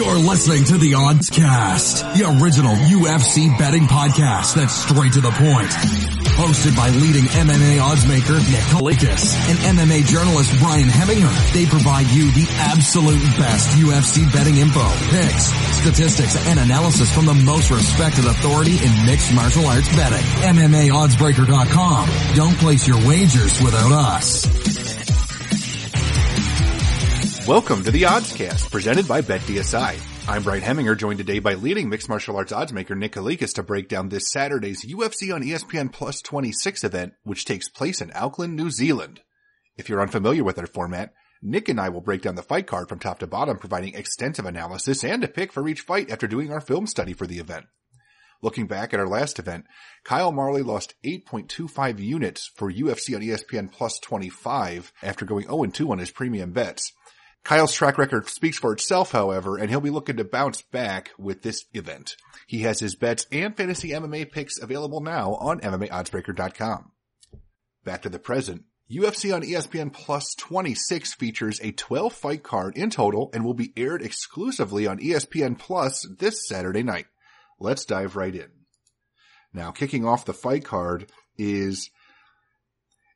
You're listening to the Odds Cast, the original UFC betting podcast that's straight to the point. Hosted by leading MMA oddsmaker Nick Kalikas and MMA journalist Brian Heminger. They provide you the absolute best UFC betting info, picks, statistics, and analysis from the most respected authority in mixed martial arts betting. MMAoddsbreaker.com. Don't place your wagers without us. Welcome to the Oddscast, presented by BetDSI. I'm Brian Heminger, joined today by leading mixed martial arts oddsmaker Nick Kalikas to break down this Saturday's UFC on ESPN Plus 26 event, which takes place in Auckland, New Zealand. If you're unfamiliar with our format, Nick and I will break down the fight card from top to bottom, providing extensive analysis and a pick for each fight after doing our film study for the event. Looking back at our last event, Kyle Marley lost 8.25 units for UFC on ESPN Plus 25 after going 0-2 on his premium bets. Kyle's track record speaks for itself, however, and he'll be looking to bounce back with this event. He has his bets and fantasy MMA picks available now on MMAoddsbreaker.com. Back to the present. UFC on ESPN Plus 26 features a 12 fight card in total and will be aired exclusively on ESPN Plus this Saturday night. Let's dive right in. Now, kicking off the fight card is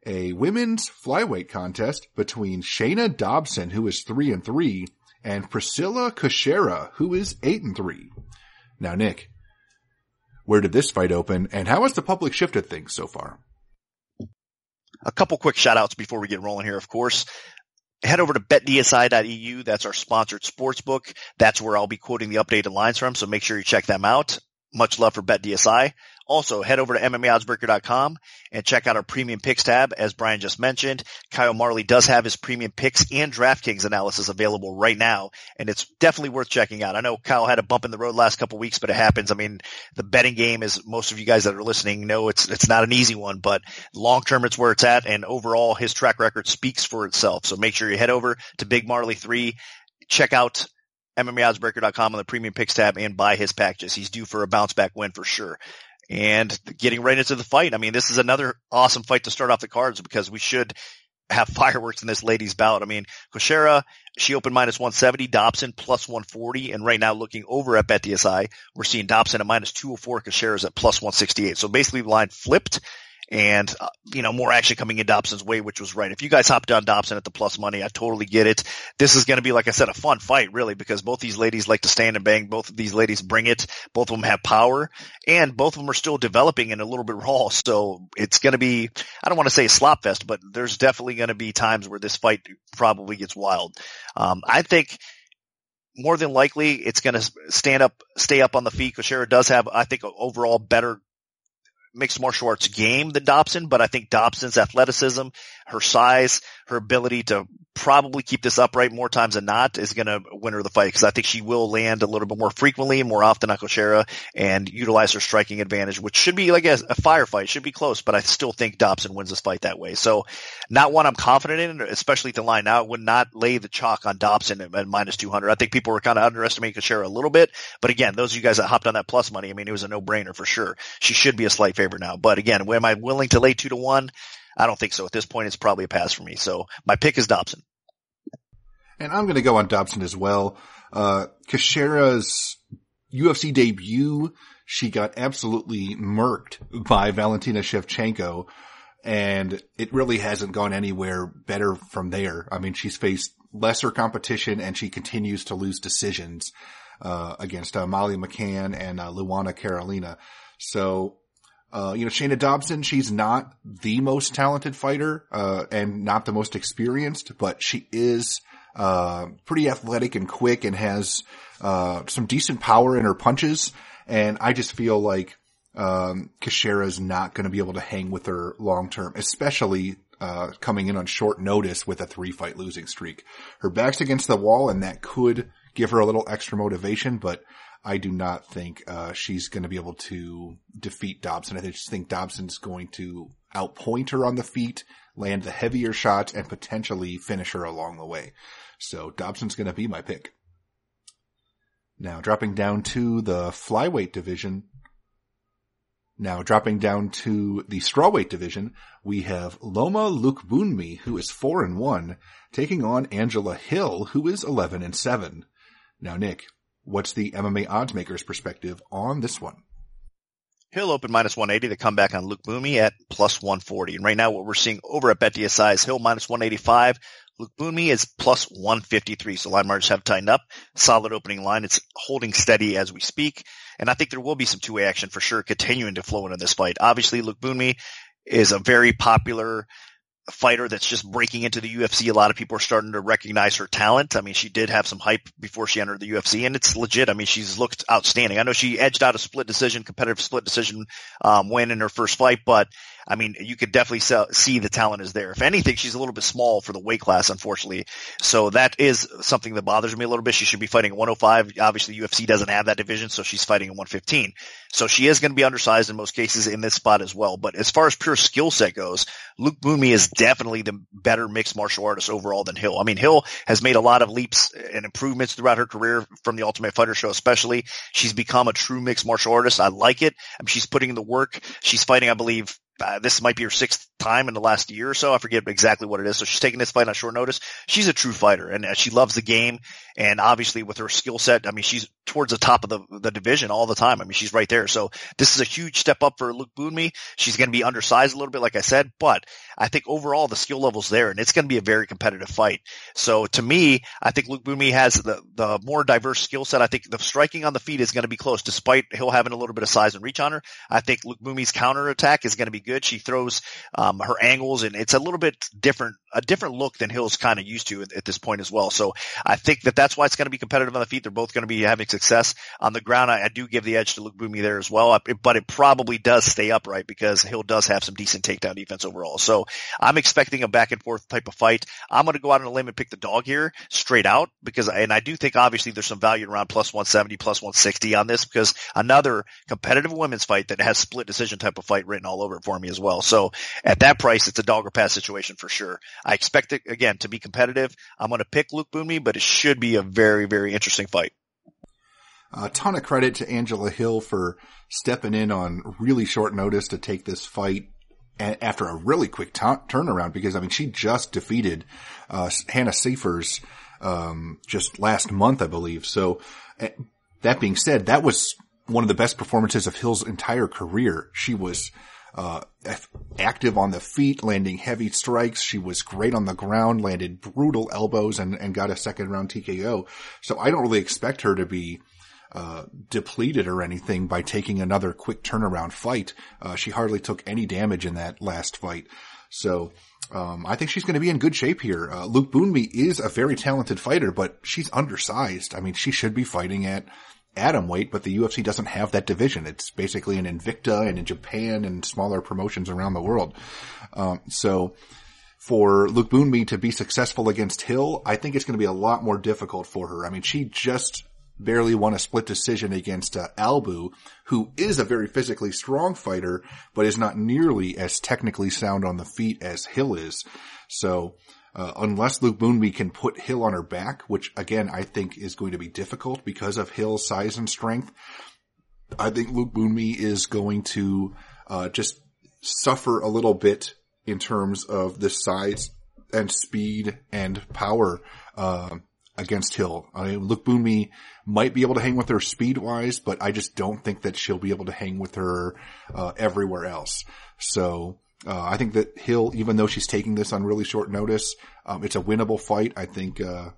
a women's flyweight contest between Shana Dobson, who is three and three, and Priscilla Cachoeira, who is eight and three. Now, Nick, where did this fight open, and how has the public shifted things so far? A couple quick shout outs before we get rolling here, of course. Head over to betdsi.eu. That's our sponsored sports book. That's where I'll be quoting the updated lines from. So make sure you check them out. Much love for BetDSI. Also, head over to MMAoddsbreaker.com and check out our premium picks tab. As Brian just mentioned, Kyle Marley does have his premium picks and DraftKings analysis available right now, and it's definitely worth checking out. I know Kyle had a bump in the road last couple weeks, but it happens. I mean, the betting game, as most of you guys that are listening know, it's it's not an easy one, but long term, it's where it's at, and overall, his track record speaks for itself. So make sure you head over to Big Marley Three, check out MMAoddsbreaker.com on the premium picks tab and buy his packages. He's due for a bounce back win for sure. And getting right into the fight. I mean, this is another awesome fight to start off the cards because we should have fireworks in this ladies bout. I mean, Cachoeira, she opened minus 170, Dobson plus 140, and right now looking over at BetDSI, we're seeing Dobson at minus 204, Cachoeira's at plus 168. So basically the line flipped and uh, you know more action coming in Dobson's way, which was right. If you guys hopped on Dobson at the plus money, I totally get it. This is going to be, like I said, a fun fight, really, because both these ladies like to stand and bang. Both of these ladies bring it. Both of them have power, and both of them are still developing and a little bit raw. So it's going to be, I don't want to say a slop fest, but there's definitely going to be times where this fight probably gets wild. Um, I think more than likely it's going to stand up, stay up on the feet. Cachoeira does have, I think, overall better mixed martial arts game than Dobson, but I think Dobson's athleticism, her size, her ability to probably keep this upright more times than not is going to win her the fight because I think she will land a little bit more frequently, more often on Cachoeira and utilize her striking advantage, which should be like a, a firefight, should be close, but I still think Dobson wins this fight that way. So not one I'm confident in, especially at the line now. I would not lay the chalk on Dobson at, at minus 200. I think people were kind of underestimating Cachoeira a little bit, but again, those of you guys that hopped on that plus money, I mean, it was a no brainer for sure. She should be a slight favorite now, but again, am I willing to lay two to one? I don't think so. At this point, it's probably a pass for me. So my pick is Dobson. And I'm going to go on Dobson as well. Uh, Cachoeira's UFC debut, she got absolutely murked by Valentina Shevchenko. And it really hasn't gone anywhere better from there. I mean, she's faced lesser competition and she continues to lose decisions, uh, against, uh, Molly McCann and, uh, Luana Carolina. So uh, you know, Shana Dobson, she's not the most talented fighter, uh, and not the most experienced, but she is, uh, pretty athletic and quick and has, uh, some decent power in her punches. And I just feel like, um, is not going to be able to hang with her long term, especially, uh, coming in on short notice with a three fight losing streak. Her back's against the wall and that could give her a little extra motivation, but I do not think uh, she's going to be able to defeat Dobson. I just think Dobson's going to outpoint her on the feet, land the heavier shots, and potentially finish her along the way. So Dobson's going to be my pick. Now dropping down to the flyweight division. Now dropping down to the strawweight division, we have Loma Lookboonmee, who is four and one, taking on Angela Hill, who is eleven and seven. Now, Nick, what's the MMA odds makers perspective on this one? Hill open minus 180. The comeback on Lookboonmee at plus 140. And right now what we're seeing over at BetDSI is Hill minus 185. Lookboonmee is plus 153. So line margins have tightened up. Solid opening line. It's holding steady as we speak. And I think there will be some two-way action for sure continuing to flow into this fight. Obviously Lookboonmee is a very popular fighter that's just breaking into the UFC. A lot of people are starting to recognize her talent. I mean, she did have some hype before she entered the UFC and it's legit. I mean, she's looked outstanding. I know she edged out a split decision, competitive split decision, um, win in her first fight, but I mean, you could definitely see the talent is there. If anything, she's a little bit small for the weight class, unfortunately. So that is something that bothers me a little bit. She should be fighting at 105. Obviously, UFC doesn't have that division, so she's fighting at 115. So she is going to be undersized in most cases in this spot as well. But as far as pure skill set goes, Lookboonmee is definitely the better mixed martial artist overall than Hill. I mean, Hill has made a lot of leaps and improvements throughout her career from the Ultimate Fighter show, especially. She's become a true mixed martial artist. I like it. I mean, she's putting in the work. She's fighting, I believe, uh, this might be her sixth time in the last year or so. I forget exactly what it is. So she's taking this fight on short notice. She's a true fighter and uh, she loves the game. And obviously with her skill set, I mean, she's towards the top of the, the division all the time. I mean, she's right there. So this is a huge step up for Lookboonmee. She's going to be undersized a little bit, like I said, but I think overall the skill level's there and it's going to be a very competitive fight. So to me, I think Lookboonmee has the, the more diverse skill set. I think the striking on the feet is going to be close despite Hill having a little bit of size and reach on her. I think Lookboonmee's counter attack is going to be good. She throws, um, her angles and it's a little bit different, a different look than Hill's kind of used to at, this point as well. So I think that that's why it's going to be competitive on the feet. They're both going to be having success on the ground. I, I do give the edge to Lookboonmee there as well, uh, but it probably does stay upright because Hill does have some decent takedown defense overall. So I'm expecting a back and forth type of fight. I'm going to go out on a limb and pick the dog here straight out because, and I do think obviously there's some value around plus 170, plus 160 on this because another competitive women's fight that has split decision type of fight written all over it for me as well. So at that price, it's a dog or pass situation for sure. I expect it again to be competitive. I'm going to pick Lookboonmee, but it should be a very, very interesting fight. A ton of credit to Angela Hill for stepping in on really short notice to take this fight after a really quick t- turnaround because I mean she just defeated uh, Hannah Cifers um, just last month, I believe. So uh, that being said, that was one of the best performances of Hill's entire career. She was uh, active on the feet, landing heavy strikes. She was great on the ground, landed brutal elbows and, and got a second round TKO. So I don't really expect her to be, uh, depleted or anything by taking another quick turnaround fight. Uh, she hardly took any damage in that last fight. So, um, I think she's going to be in good shape here. Uh, Lookboonmee is a very talented fighter, but she's undersized. I mean, she should be fighting at atom weight, but the UFC doesn't have that division. It's basically in Invicta and in Japan and smaller promotions around the world. Um, so for Lookboonmee to be successful against Hill, I think it's going to be a lot more difficult for her. I mean, she just barely won a split decision against uh, Albu, who is a very physically strong fighter, but is not nearly as technically sound on the feet as Hill is. So uh, unless Lookboonmee can put Hill on her back, which again I think is going to be difficult because of Hill's size and strength. I think Lookboonmee is going to uh, just suffer a little bit in terms of the size and speed and power uh, against Hill. I mean, Lookboonmee might be able to hang with her speed wise, but I just don't think that she'll be able to hang with her uh, everywhere else. So uh, I think that Hill, even though she's taking this on really short notice, um, it's a winnable fight. I think, uh,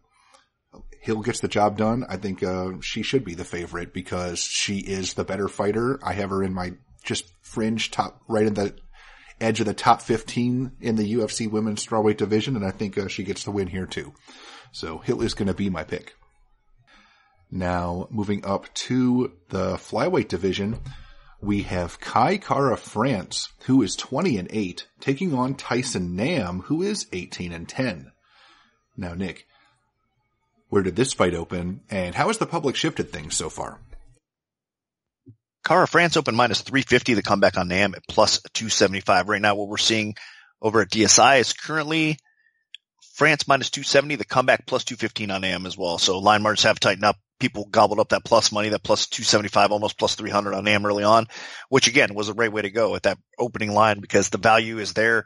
Hill gets the job done. I think, uh, she should be the favorite because she is the better fighter. I have her in my just fringe top, right in the edge of the top 15 in the UFC women's strawweight division. And I think, uh, she gets the win here too. So Hill is going to be my pick. Now moving up to the flyweight division, we have Kai Kara France, who is 20 and 8, taking on Tyson Nam, who is 18 and 10. Now, Nick, where did this fight open, and how has the public shifted things so far? Kara France open minus 350, the comeback on Nam at plus 275. Right now, what we're seeing over at DSI is currently France minus 270, the comeback plus 215 on Nam as well. So line margins have tightened up people gobbled up that plus money, that plus 275, almost plus 300 on Nam early on, which again was a great way to go at that opening line because the value is there.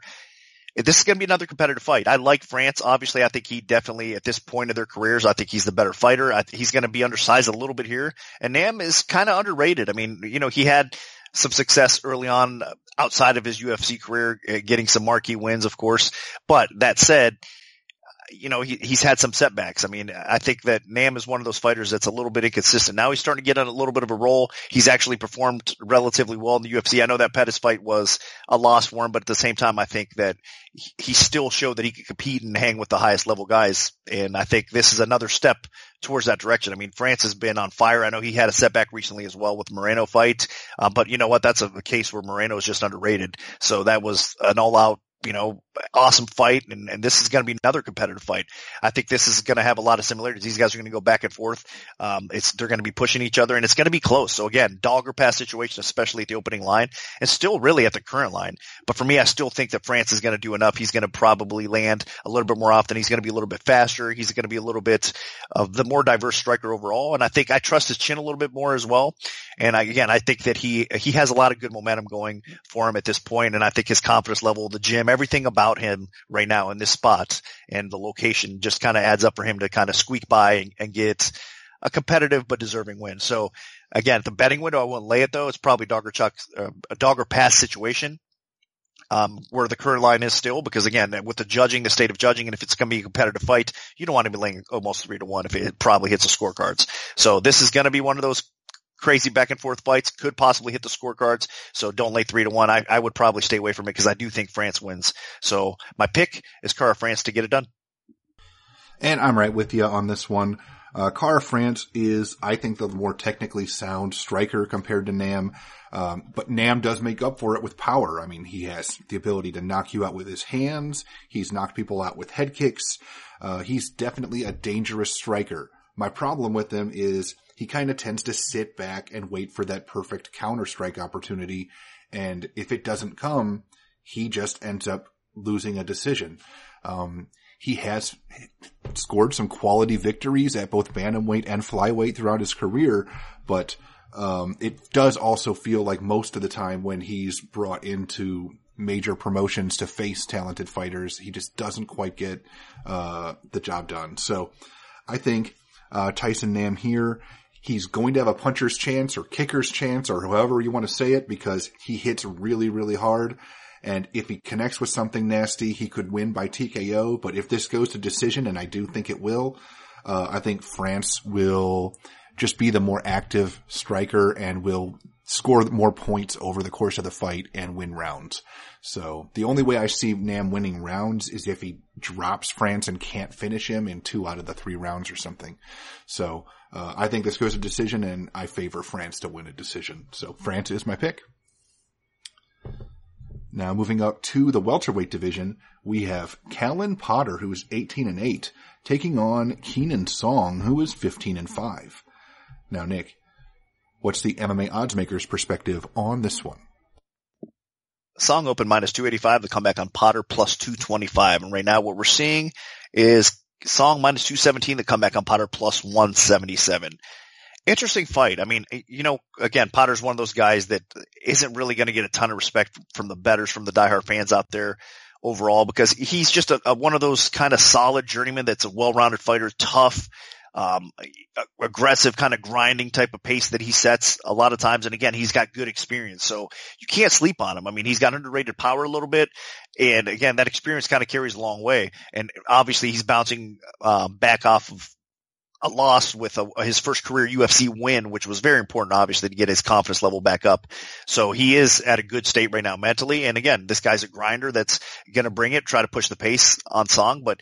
this is going to be another competitive fight. I like France. Obviously, I think he definitely at this point of their careers, I think he's the better fighter. I, he's going to be undersized a little bit here. And Nam is kind of underrated. I mean, you know, he had some success early on outside of his UFC career, uh, getting some marquee wins, of course. But that said, you know, he, he's had some setbacks. I mean, I think that Nam is one of those fighters that's a little bit inconsistent. Now he's starting to get on a little bit of a roll. He's actually performed relatively well in the UFC. I know that Pettis fight was a loss for him, but at the same time, I think that he still showed that he could compete and hang with the highest level guys. And I think this is another step towards that direction. I mean, France has been on fire. I know he had a setback recently as well with Moreno fight. Uh, but you know what? That's a, a case where Moreno is just underrated. So that was an all out you know, awesome fight. And, and this is going to be another competitive fight. I think this is going to have a lot of similarities. These guys are going to go back and forth. Um, it's, they're going to be pushing each other and it's going to be close. So again, dog or pass situation, especially at the opening line and still really at the current line. But for me, I still think that France is going to do enough. He's going to probably land a little bit more often. He's going to be a little bit faster. He's going to be a little bit of the more diverse striker overall. And I think I trust his chin a little bit more as well. And I, again, I think that he, he has a lot of good momentum going for him at this point. point, And I think his confidence level, the gym, everything about him right now in this spot and the location just kind of adds up for him to kind of squeak by and, and, get a competitive but deserving win. So again, the betting window, I wouldn't lay it though. It's probably chuck, uh, a dog or pass situation. Um, where the current line is still, because again, with the judging, the state of judging, and if it's going to be a competitive fight, you don't want to be laying almost three to one if it probably hits the scorecards. So this is going to be one of those crazy back and forth fights could possibly hit the scorecards. So don't lay three to one. I, I would probably stay away from it because I do think France wins. So my pick is Kara France to get it done. And I'm right with you on this one. Uh, Kara France is, I think, the more technically sound striker compared to Nam. Um, but Nam does make up for it with power. I mean, he has the ability to knock you out with his hands. He's knocked people out with head kicks. Uh, he's definitely a dangerous striker. My problem with him is he kind of tends to sit back and wait for that perfect counter strike opportunity. And if it doesn't come, he just ends up losing a decision. Um, he has scored some quality victories at both bantamweight and flyweight throughout his career, but um, it does also feel like most of the time when he's brought into major promotions to face talented fighters, he just doesn't quite get uh, the job done. So I think uh, Tyson Nam here He's going to have a puncher's chance or kicker's chance or however you want to say it because he hits really, really hard. And if he connects with something nasty, he could win by TKO. But if this goes to decision, and I do think it will, uh, I think France will just be the more active striker and will score more points over the course of the fight and win rounds. So the only way I see Nam winning rounds is if he drops France and can't finish him in two out of the three rounds or something. So uh, I think this goes to decision, and I favor France to win a decision. So France is my pick. Now moving up to the welterweight division, we have Callan Potter, who is 18 and 8, taking on Keenan Song, who is 15 and 5. Now, Nick, what's the MMA oddsmakers perspective on this one? Song open minus 285, the comeback on Potter plus 225. And right now what we're seeing is Song minus 217, the comeback on Potter plus 177. Interesting fight. I mean, you know, again, Potter's one of those guys that isn't really going to get a ton of respect from the betters, from the diehard fans out there overall, because he's just a, a one of those kind of solid journeymen that's a well-rounded fighter, tough, um, aggressive kind of grinding type of pace that he sets a lot of times. And again, he's got good experience. So you can't sleep on him. I mean, he's got underrated power a little bit. And again, that experience kind of carries a long way. And obviously he's bouncing, um, back off of a loss with a, his first career UFC win, which was very important, obviously, to get his confidence level back up. So he is at a good state right now mentally. And again, this guy's a grinder that's going to bring it, try to push the pace on Song, but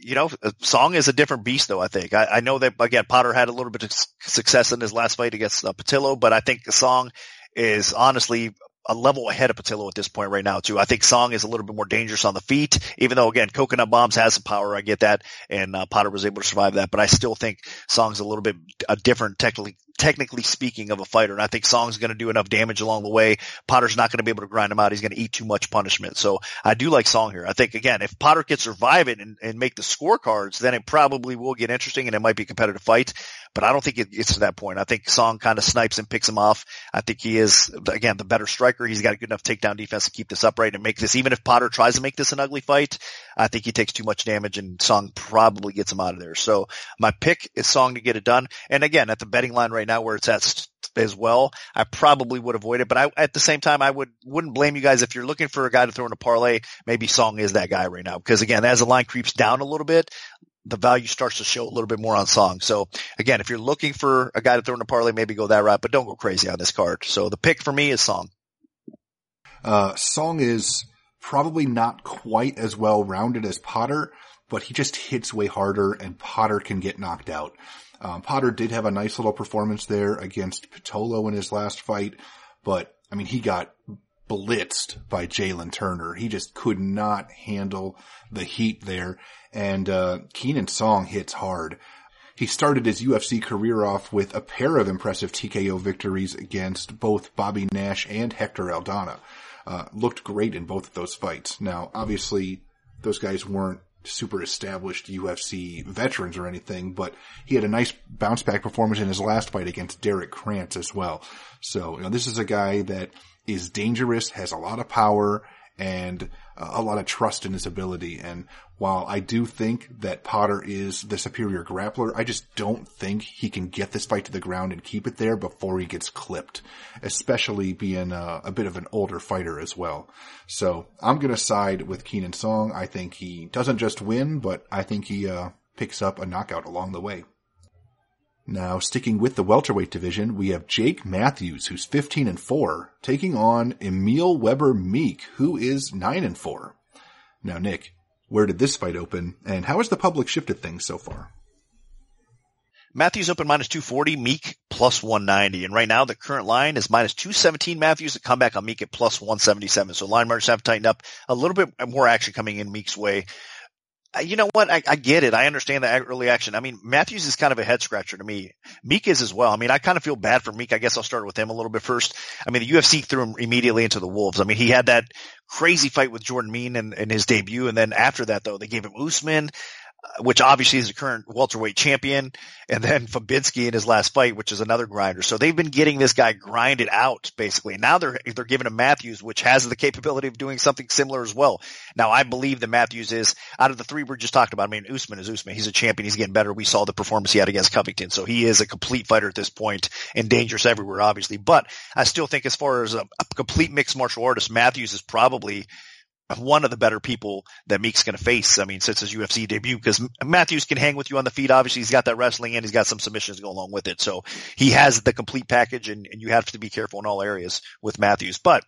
you know, Song is a different beast though, I think. I, I, know that again, Potter had a little bit of success in his last fight against uh, Pitolo, but I think Song is honestly a level ahead of Pitolo at this point right now too. I think Song is a little bit more dangerous on the feet, even though again, coconut bombs has some power. I get that. And uh, Potter was able to survive that, but I still think Song's a little bit a different technically, technically speaking of a fighter. And I think Song's going to do enough damage along the way. Potter's not going to be able to grind him out. He's going to eat too much punishment. So I do like Song here. I think again, if Potter can survive it and, and make the scorecards, then it probably will get interesting and it might be a competitive fight. but I don't think it gets to that point. I think Song kind of snipes and picks him off. I think he is, again, the better striker. He's got a good enough takedown defense to keep this upright and make this, even if Potter tries to make this an ugly fight, I think he takes too much damage and Song probably gets him out of there. So my pick is Song to get it done. And again, at the betting line right now where it's at as well, I probably would avoid it, but I, at the same time, I would, wouldn't blame you guys if you're looking for a guy to throw in a parlay. Maybe Song is that guy right now. Because again, as the line creeps down a little bit, the value starts to show a little bit more on Song. So again, if you're looking for a guy to throw in a parlay, maybe go that route, but don't go crazy on this card. So the pick for me is Song. Uh, Song is probably not quite as well rounded as Potter, but he just hits way harder and Potter can get knocked out. Um, Potter did have a nice little performance there against Pitolo in his last fight, but I mean, he got blitzed by Jalin Turner. He just could not handle the heat there. And, uh, Keenan Song hits hard. He started his UFC career off with a pair of impressive TKO victories against both Bobby Nash and Hector Aldana. Uh, looked great in both of those fights. Now, obviously, those guys weren't super established UFC veterans or anything, but he had a nice bounce back performance in his last fight against Derek Krantz as well. So, you know, this is a guy that is dangerous, has a lot of power, and a lot of trust in his ability. And while I do think that Potter is the superior grappler, I just don't think he can get this fight to the ground and keep it there before he gets clipped, especially being a, a bit of an older fighter as well. So I'm going to side with Keenan Song. I think he doesn't just win, but I think he uh, picks up a knockout along the way. Now, sticking with the welterweight division, we have Jake Matthews, who's 15 and 4, taking on Emil Weber Meek, who is 9 and 4. Now, Nick, where did this fight open, and how has the public shifted things so far? Matthews open minus 240, Meek plus 190. And right now the current line is minus 217 Matthews to come back on Meek at plus 177. So line margins have tightened up a little bit more action coming in Meek's way you know what? I, I, get it. I understand the early action. I mean, Matthews is kind of a head scratcher to me. Meek is as well. I mean, I kind of feel bad for Meek. I guess I'll start with him a little bit first. I mean, the UFC threw him immediately into the wolves. I mean, he had that crazy fight with Jordan Mein in, in his debut. And then after that, though, they gave him Usman which obviously is the current welterweight champion, and then Fabiński in his last fight, which is another grinder. So they've been getting this guy grinded out basically. Now they're they're giving him Matthews, which has the capability of doing something similar as well. Now I believe that Matthews is out of the three we're just talked about. I mean, Usman is Usman. He's a champion. He's getting better. We saw the performance he had against Covington, so he is a complete fighter at this point and dangerous everywhere, obviously. But I still think, as far as a, a complete mixed martial artist, Matthews is probably one of the better people that Meek's going to face. I mean, since his UFC debut, because Matthews can hang with you on the feet. Obviously, he's got that wrestling and he's got some submissions to go along with it. So he has the complete package and, and you have to be careful in all areas with Matthews. But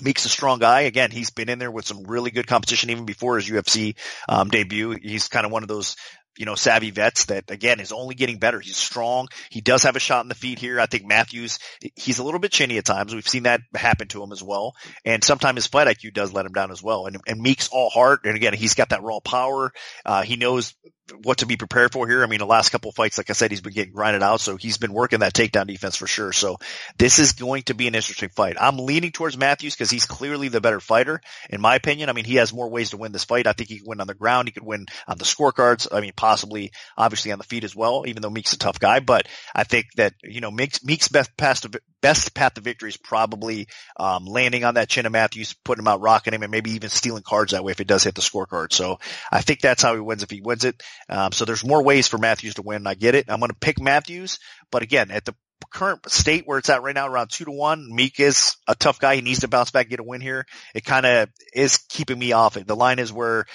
Meek's a strong guy. Again, he's been in there with some really good competition even before his UFC um, debut. He's kind of one of those you know, savvy vets that again is only getting better. He's strong. He does have a shot in the feet here. I think Matthews, he's a little bit chinny at times. We've seen that happen to him as well. And sometimes his fight IQ does let him down as well. And, and Meek's all heart. And again, he's got that raw power. Uh, he knows what to be prepared for here. I mean, the last couple fights, like I said, he's been getting grinded out, so he's been working that takedown defense for sure. So this is going to be an interesting fight. I'm leaning towards Matthews because he's clearly the better fighter, in my opinion. I mean, he has more ways to win this fight. I think he can win on the ground. He could win on the scorecards. I mean, possibly, obviously on the feet as well, even though Meek's a tough guy. But I think that, you know, Meek's, Meek's best path to, best path to victory is probably, um, landing on that chin of Matthews, putting him out, rocking him, and maybe even stealing cards that way if it does hit the scorecard. So I think that's how he wins if he wins it. Um, so there's more ways for Matthews to win. I get it. I'm going to pick Matthews, but again, at the current state where it's at right now, around two to one, Meek is a tough guy. He needs to bounce back, get a win here. It kind of is keeping me off it. The line is where,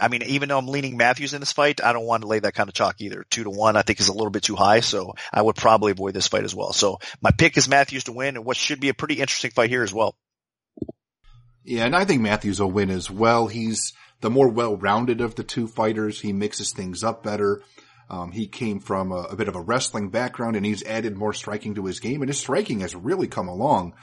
I mean, even though I'm leaning Matthews in this fight, I don't want to lay that kind of chalk either. Two to one, I think is a little bit too high. So I would probably avoid this fight as well. So my pick is Matthews to win and what should be a pretty interesting fight here as well. Yeah. And I think Matthews will win as well. He's, the more well-rounded of the two fighters. He mixes things up better. Um, he came from a, a, bit of a wrestling background and he's added more striking to his game and his striking has really come along.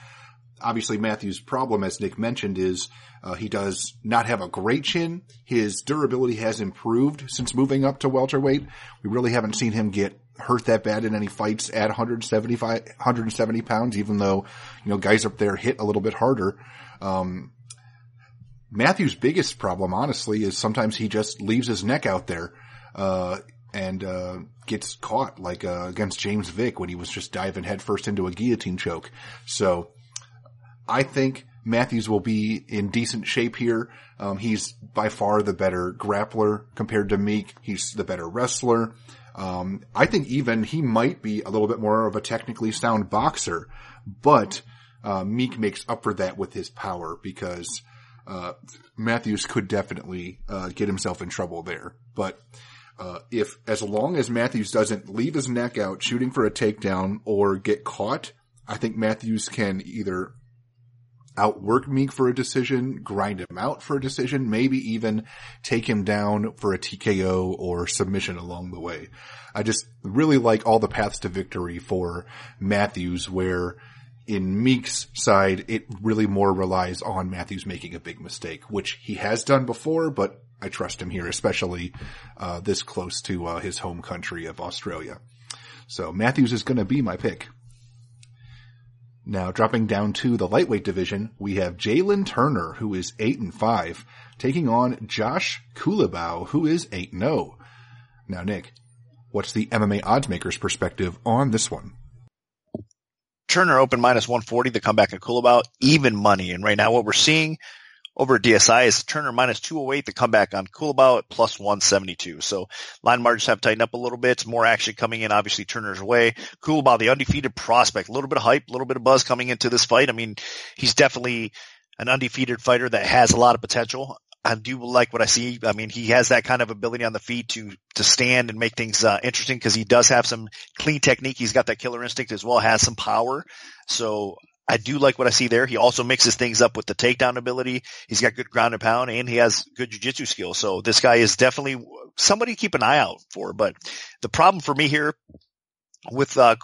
Obviously Matthew's problem, as Nick mentioned, is uh, he does not have a great chin. His durability has improved since moving up to welterweight. We really haven't seen him get hurt that bad in any fights at 175, 170 pounds, even though, you know, guys up there hit a little bit harder. Um, Matthew's biggest problem, honestly, is sometimes he just leaves his neck out there. Uh, and uh, gets caught like uh, against James Vick when he was just diving headfirst into a guillotine choke. So I think Matthews will be in decent shape here. Um, he's by far the better grappler compared to Meek. He's the better wrestler. Um, I think even he might be a little bit more of a technically sound boxer, but uh, Meek makes up for that with his power because uh, Matthews could definitely uh, get himself in trouble there. But uh, if as long as Matthews doesn't leave his neck out shooting for a takedown or get caught, I think Matthews can either outwork Meek for a decision, grind him out for a decision, maybe even take him down for a TKO or submission along the way. I just really like all the paths to victory for Matthews where in Meek's side, it really more relies on Matthews making a big mistake, which he has done before, but I trust him here, especially uh, this close to uh, his home country of Australia. So Matthews is going to be my pick. Now dropping down to the lightweight division, we have Jalin Turner, who is eight and five, taking on Josh Culibao, who is eight and zero. Now, Nick, what's the MMA oddsmakers perspective on this one? Turner open minus 140, the comeback in Culibao, even money. And right now what we're seeing over at DSI is Turner minus 208, the comeback on Culibao at plus 172. So line margins have tightened up a little bit. More action coming in, obviously Turner's way. Culibao, the undefeated prospect, a little bit of hype, a little bit of buzz coming into this fight. I mean, he's definitely an undefeated fighter that has a lot of potential. I do like what I see. I mean, he has that kind of ability on the feet to to stand and make things uh, interesting because he does have some clean technique. He's got that killer instinct as well, has some power. So I do like what I see there. He also mixes things up with the takedown ability. He's got good ground and pound and he has good jiu-jitsu skills. So this guy is definitely somebody to keep an eye out for. But the problem for me here with uh,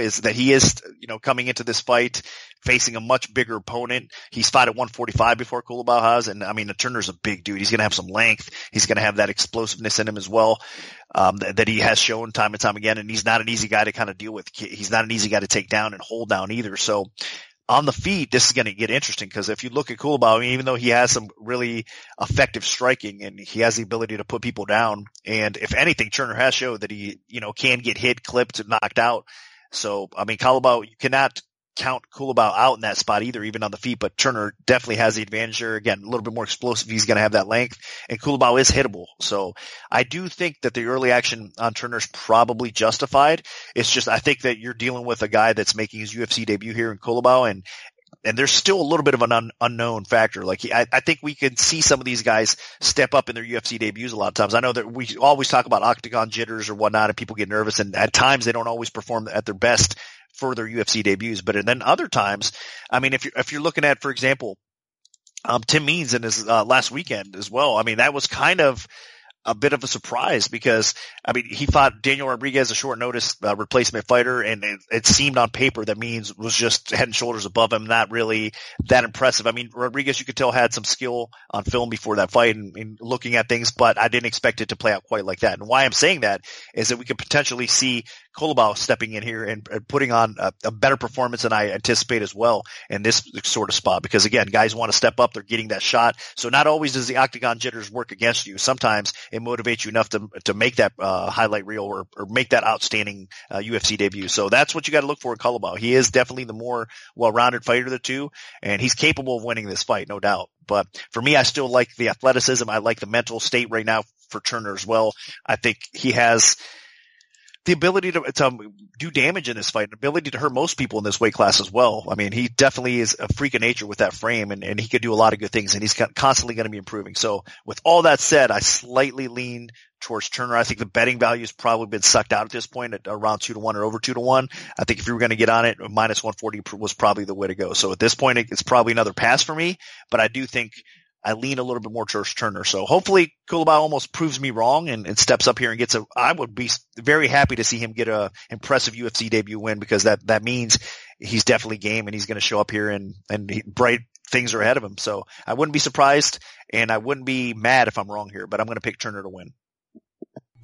is that he is, you know, coming into this fight facing a much bigger opponent. He's fought at 145 before Culibao has, and I mean, Turner's a big dude. He's going to have some length. He's going to have that explosiveness in him as well, um, that, that, he has shown time and time again. And he's not an easy guy to kind of deal with. He's not an easy guy to take down and hold down either. So on the feet, this is going to get interesting because if you look at mean, even though he has some really effective striking and he has the ability to put people down, and if anything, Turner has showed that he, you know, can get hit, clipped, knocked out. So, I mean, Culibao, you cannot count Culibao out in that spot either, even on the feet, but Turner definitely has the advantage there. Again, a little bit more explosive. He's going to have that length and Culibao is hittable. So I do think that the early action on Turner's probably justified. It's just, I think that you're dealing with a guy that's making his UFC debut here in Culibao and, and there's still a little bit of an un- unknown factor. Like he, I, I, think we can see some of these guys step up in their UFC debuts a lot of times. I know that we always talk about octagon jitters or whatnot, and people get nervous, and at times they don't always perform at their best for their UFC debuts. But then other times, I mean, if you're if you're looking at, for example, um, Tim Means in his uh, last weekend as well. I mean, that was kind of a bit of a surprise because I mean he fought Daniel Rodriguez, a short notice uh, replacement fighter, and it, it, seemed on paper that Means was just head and shoulders above him, not really that impressive. I mean Rodriguez, you could tell had some skill on film before that fight and, and looking at things, but I didn't expect it to play out quite like that. And why I'm saying that is that we could potentially see Culibao stepping in here and, and putting on a, a, better performance than I anticipate as well in this sort of spot. Because again, guys want to step up; they're getting that shot. So not always does the octagon jitters work against you. Sometimes it motivates you enough to to make that uh, highlight reel or, or make that outstanding uh, UFC debut. So that's what you got to look for in Culibao. He is definitely the more well-rounded fighter of the two, and he's capable of winning this fight, no doubt. But for me, I still like the athleticism. I like the mental state right now for Turner as well. I think he has the ability to, to um, do damage in this fight, the ability to hurt most people in this weight class as well. I mean, he definitely is a freak of nature with that frame and, and he could do a lot of good things and he's constantly going to be improving. So with all that said, I slightly lean towards Turner. I think the betting value has probably been sucked out at this point at around two to one or over two to one. I think if you were going to get on it, minus 140 was probably the way to go. So at this point, it's probably another pass for me, but I do think I lean a little bit more towards Turner. So hopefully Culibao almost proves me wrong and, and, steps up here and gets a, I would be very happy to see him get a impressive UFC debut win because that, that means he's definitely game and he's going to show up here and, and he, bright things are ahead of him. So I wouldn't be surprised and I wouldn't be mad if I'm wrong here, but I'm going to pick Turner to win.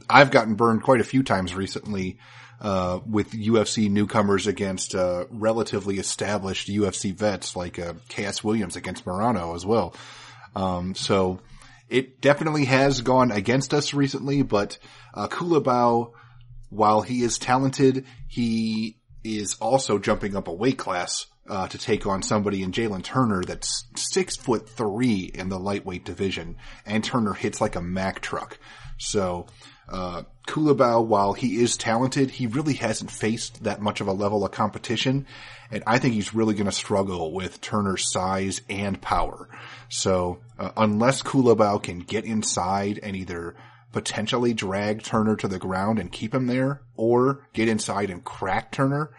I've gotten burned quite a few times recently uh, with UFC newcomers against uh, relatively established UFC vets like uh, Williams against Morono as well. Um, so it definitely has gone against us recently, but, uh, Culibao, while he is talented, he is also jumping up a weight class, uh, to take on somebody in Jalin Turner that's six foot three in the lightweight division, and Turner hits like a Mack truck. So, uh, Culibao, while he is talented, he really hasn't faced that much of a level of competition. And I think he's really going to struggle with Turner's size and power. So, uh, unless Culibao can get inside and either potentially drag Turner to the ground and keep him there or get inside and crack Turner,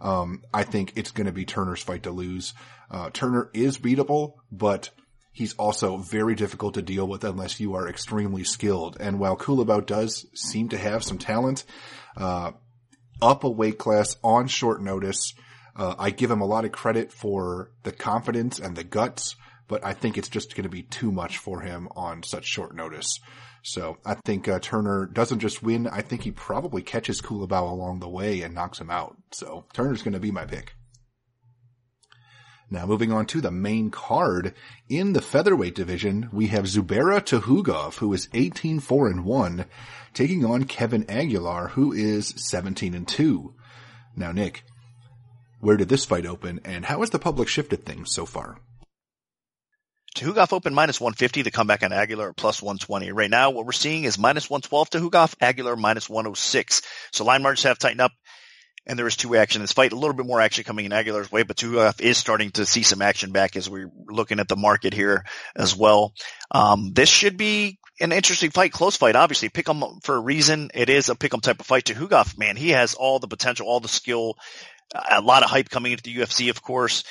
um, I think it's going to be Turner's fight to lose. Uh, Turner is beatable, but he's also very difficult to deal with unless you are extremely skilled. And while Culibao does seem to have some talent, uh, up a weight class on short notice, uh, I give him a lot of credit for the confidence and the guts, but I think it's just going to be too much for him on such short notice. So I think uh, Turner doesn't just win. I think he probably catches Culibao along the way and knocks him out. So Turner's going to be my pick. Now moving on to the main card in the featherweight division, we have Zubaira Tukhugov, who is 18-4 and 1, taking on Kevin Aguilar, who is 17 and 2. Now Nick, where did this fight open and how has the public shifted things so far? Tukhugov open minus 150, the comeback on Aguilar plus 120. Right now, what we're seeing is minus 112 Tukhugov, Aguilar minus 106. So line margins have tightened up and there is two action in this fight. A little bit more action coming in Aguilar's way, but Tukhugov is starting to see some action back as we're looking at the market here as well. Um, this should be an interesting fight, close fight. Obviously, pick 'em for a reason. It is a pick 'em type of fight. Tukhugov, man, he has all the potential, all the skill, a lot of hype coming into the UFC, of course,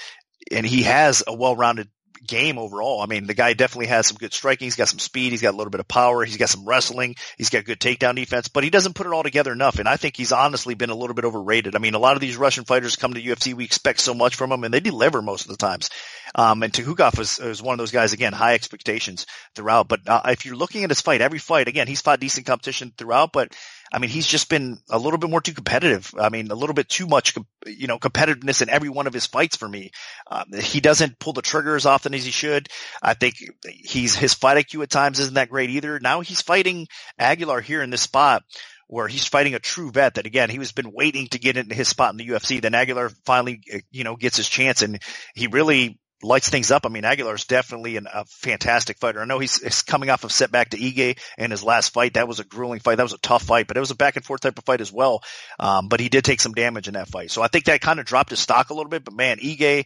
and he has a well-rounded game overall. I mean, the guy definitely has some good striking. He's got some speed. He's got a little bit of power. He's got some wrestling. He's got good takedown defense, but he doesn't put it all together enough. And I think he's honestly been a little bit overrated. I mean, a lot of these Russian fighters come to UFC. We expect so much from them and they deliver most of the times. Um, and Tukhugov is, is one of those guys, again, high expectations throughout. But uh, if you're looking at his fight, every fight, again, he's fought decent competition throughout, but I mean, he's just been a little bit more too competitive. I mean, a little bit too much, you know, competitiveness in every one of his fights for me. Um, he doesn't pull the trigger as often as he should. I think he's, his fight IQ at times isn't that great either. Now he's fighting Aguilar here in this spot where he's fighting a true vet that again, he was been waiting to get into his spot in the UFC. Then Aguilar finally, you know, gets his chance and he really lights things up. I mean, Aguilar is definitely an, a fantastic fighter. I know he's, he's, coming off of setback to Ige in his last fight. That was a grueling fight. That was a tough fight, but it was a back and forth type of fight as well. Um, but he did take some damage in that fight. So I think that kind of dropped his stock a little bit, but man, Ige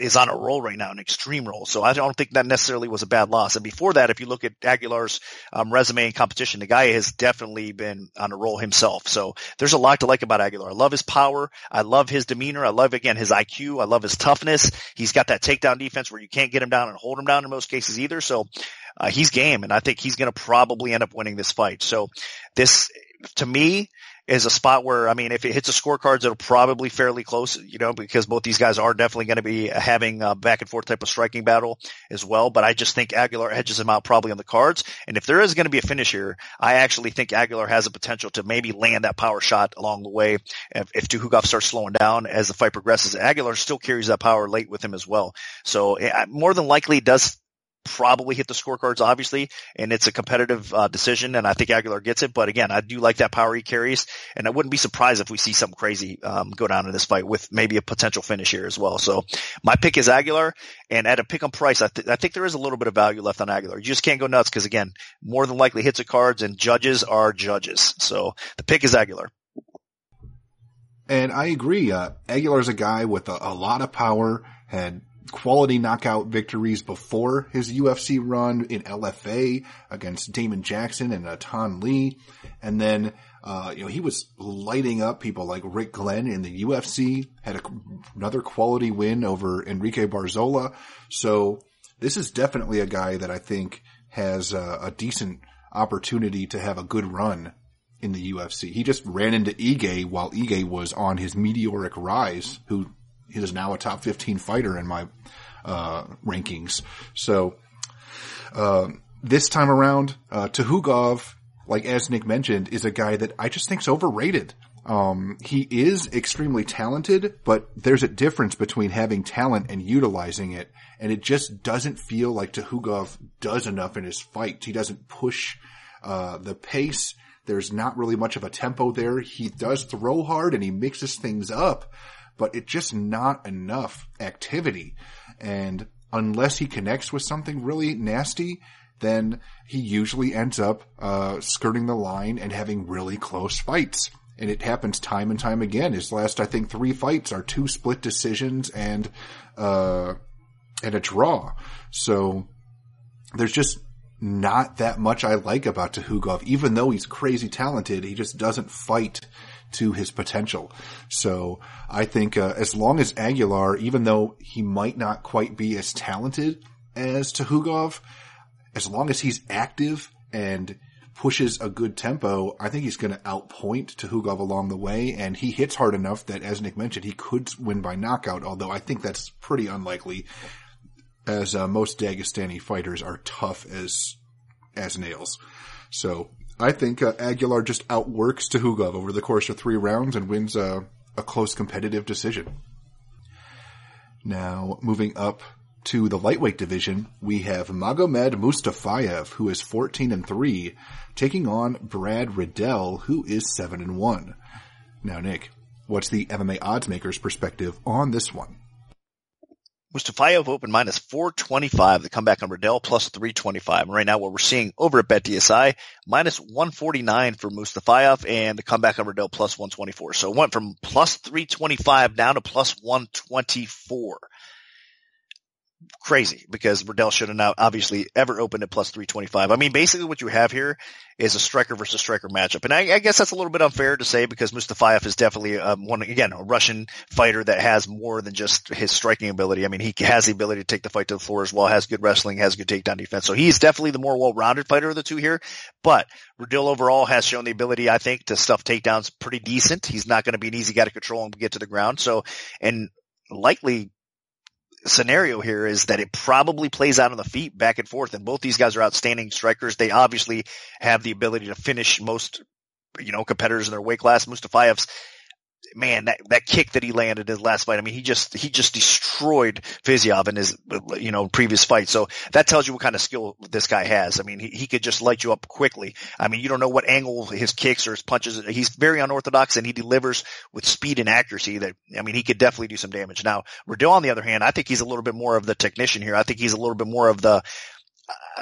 is on a roll right now, an extreme roll. So I don't think that necessarily was a bad loss. And before that, if you look at Aguilar's um, resume and competition, the guy has definitely been on a roll himself. So there's a lot to like about Aguilar. I love his power. I love his demeanor. I love again his IQ. I love his toughness. He's got that takedown defense where you can't get him down and hold him down in most cases either. So uh, he's game, and I think he's going to probably end up winning this fight. So this, to me, is a spot where, I mean, if it hits the scorecards, it'll probably fairly close, you know, because both these guys are definitely going to be having a back and forth type of striking battle as well. But I just think Aguilar hedges him out probably on the cards. And if there is going to be a finish here, I actually think Aguilar has the potential to maybe land that power shot along the way. If, if starts slowing down as the fight progresses, Aguilar still carries that power late with him as well. So eh, more than likely does probably hit the scorecards, obviously, and it's a competitive uh, decision, and I think Aguilar gets it. But again, I do like that power he carries, and I wouldn't be surprised if we see something crazy um, go down in this fight with maybe a potential finish here as well. So my pick is Aguilar, and at a pick on price, I, th- I think there is a little bit of value left on Aguilar. You just can't go nuts because again, more than likely hits the cards, and judges are judges. So the pick is Aguilar. And I agree. Uh, is a guy with a, a lot of power, had quality knockout victories before his UFC run in LFA against Damon Jackson and Atan Lee. And then, uh, you know, he was lighting up people like Rick Glenn in the UFC, had a, another quality win over Enrique Barzola. So this is definitely a guy that I think has a, a decent opportunity to have a good run in the UFC. He just ran into Ige while Ige was on his meteoric rise, who he is now a top 15 fighter in my uh, rankings. So uh, this time around, uh, Tukhugov, like as Nick mentioned, is a guy that I just think's overrated. Um, he is extremely talented, but there's a difference between having talent and utilizing it. And it just doesn't feel like Tukhugov does enough in his fight. He doesn't push, uh, the pace. There's not really much of a tempo there. He does throw hard and he mixes things up, but it's just not enough activity. And unless he connects with something really nasty, then he usually ends up, uh, skirting the line and having really close fights and it happens time and time again. His last, I think, three fights are two split decisions and uh, and a draw. So there's just not that much I like about Tukhugov. Even though he's crazy talented, he just doesn't fight to his potential. So I think uh, as long as Aguilar, even though he might not quite be as talented as Tukhugov, as long as he's active and pushes a good tempo, I think he's going to outpoint Tukhugov along the way, and he hits hard enough that, as Nick mentioned, he could win by knockout, although I think that's pretty unlikely, as uh, most Dagestani fighters are tough as as nails. So I think uh, Aguilar just outworks Tukhugov over the course of three rounds and wins a, a close competitive decision. Now, moving up to the lightweight division, we have Magomed Mustafayev, who is 14 and 3, taking on Brad Riddell, who is 7 and 1. Now, Nick, what's the MMA odds maker's perspective on this one? Mustafayev open minus 425. The comeback on Riddell plus 325. And right now what we're seeing over at BetDSI, minus 149 for Mustafayev and the comeback on Riddell plus 124. So it went from plus 325 down to plus 124 crazy because Riddell should have now obviously ever opened at plus 325. I mean, basically what you have here is a striker versus striker matchup. And I, I guess that's a little bit unfair to say because Mustafayev is definitely um, one, again, a Russian fighter that has more than just his striking ability. I mean, he has the ability to take the fight to the floor as well, has good wrestling, has good takedown defense. So he's definitely the more well-rounded fighter of the two here. But Riddell overall has shown the ability, I think, to stuff takedowns pretty decent. He's not going to be an easy guy to control and get to the ground. So, and likely scenario here is that it probably plays out on the feet back and forth. And both these guys are outstanding strikers. They obviously have the ability to finish most, you know, competitors in their weight class. Mustafayev's man, that, that kick that he landed in his last fight, I mean, he just, he just destroyed Fiziev in his, you know, previous fight. So that tells you what kind of skill this guy has. I mean, he, he could just light you up quickly. I mean, you don't know what angle his kicks or his punches, he's very unorthodox and he delivers with speed and accuracy that, I mean, he could definitely do some damage. Now, Riddell, on the other hand, I think he's a little bit more of the technician here. I think he's a little bit more of the,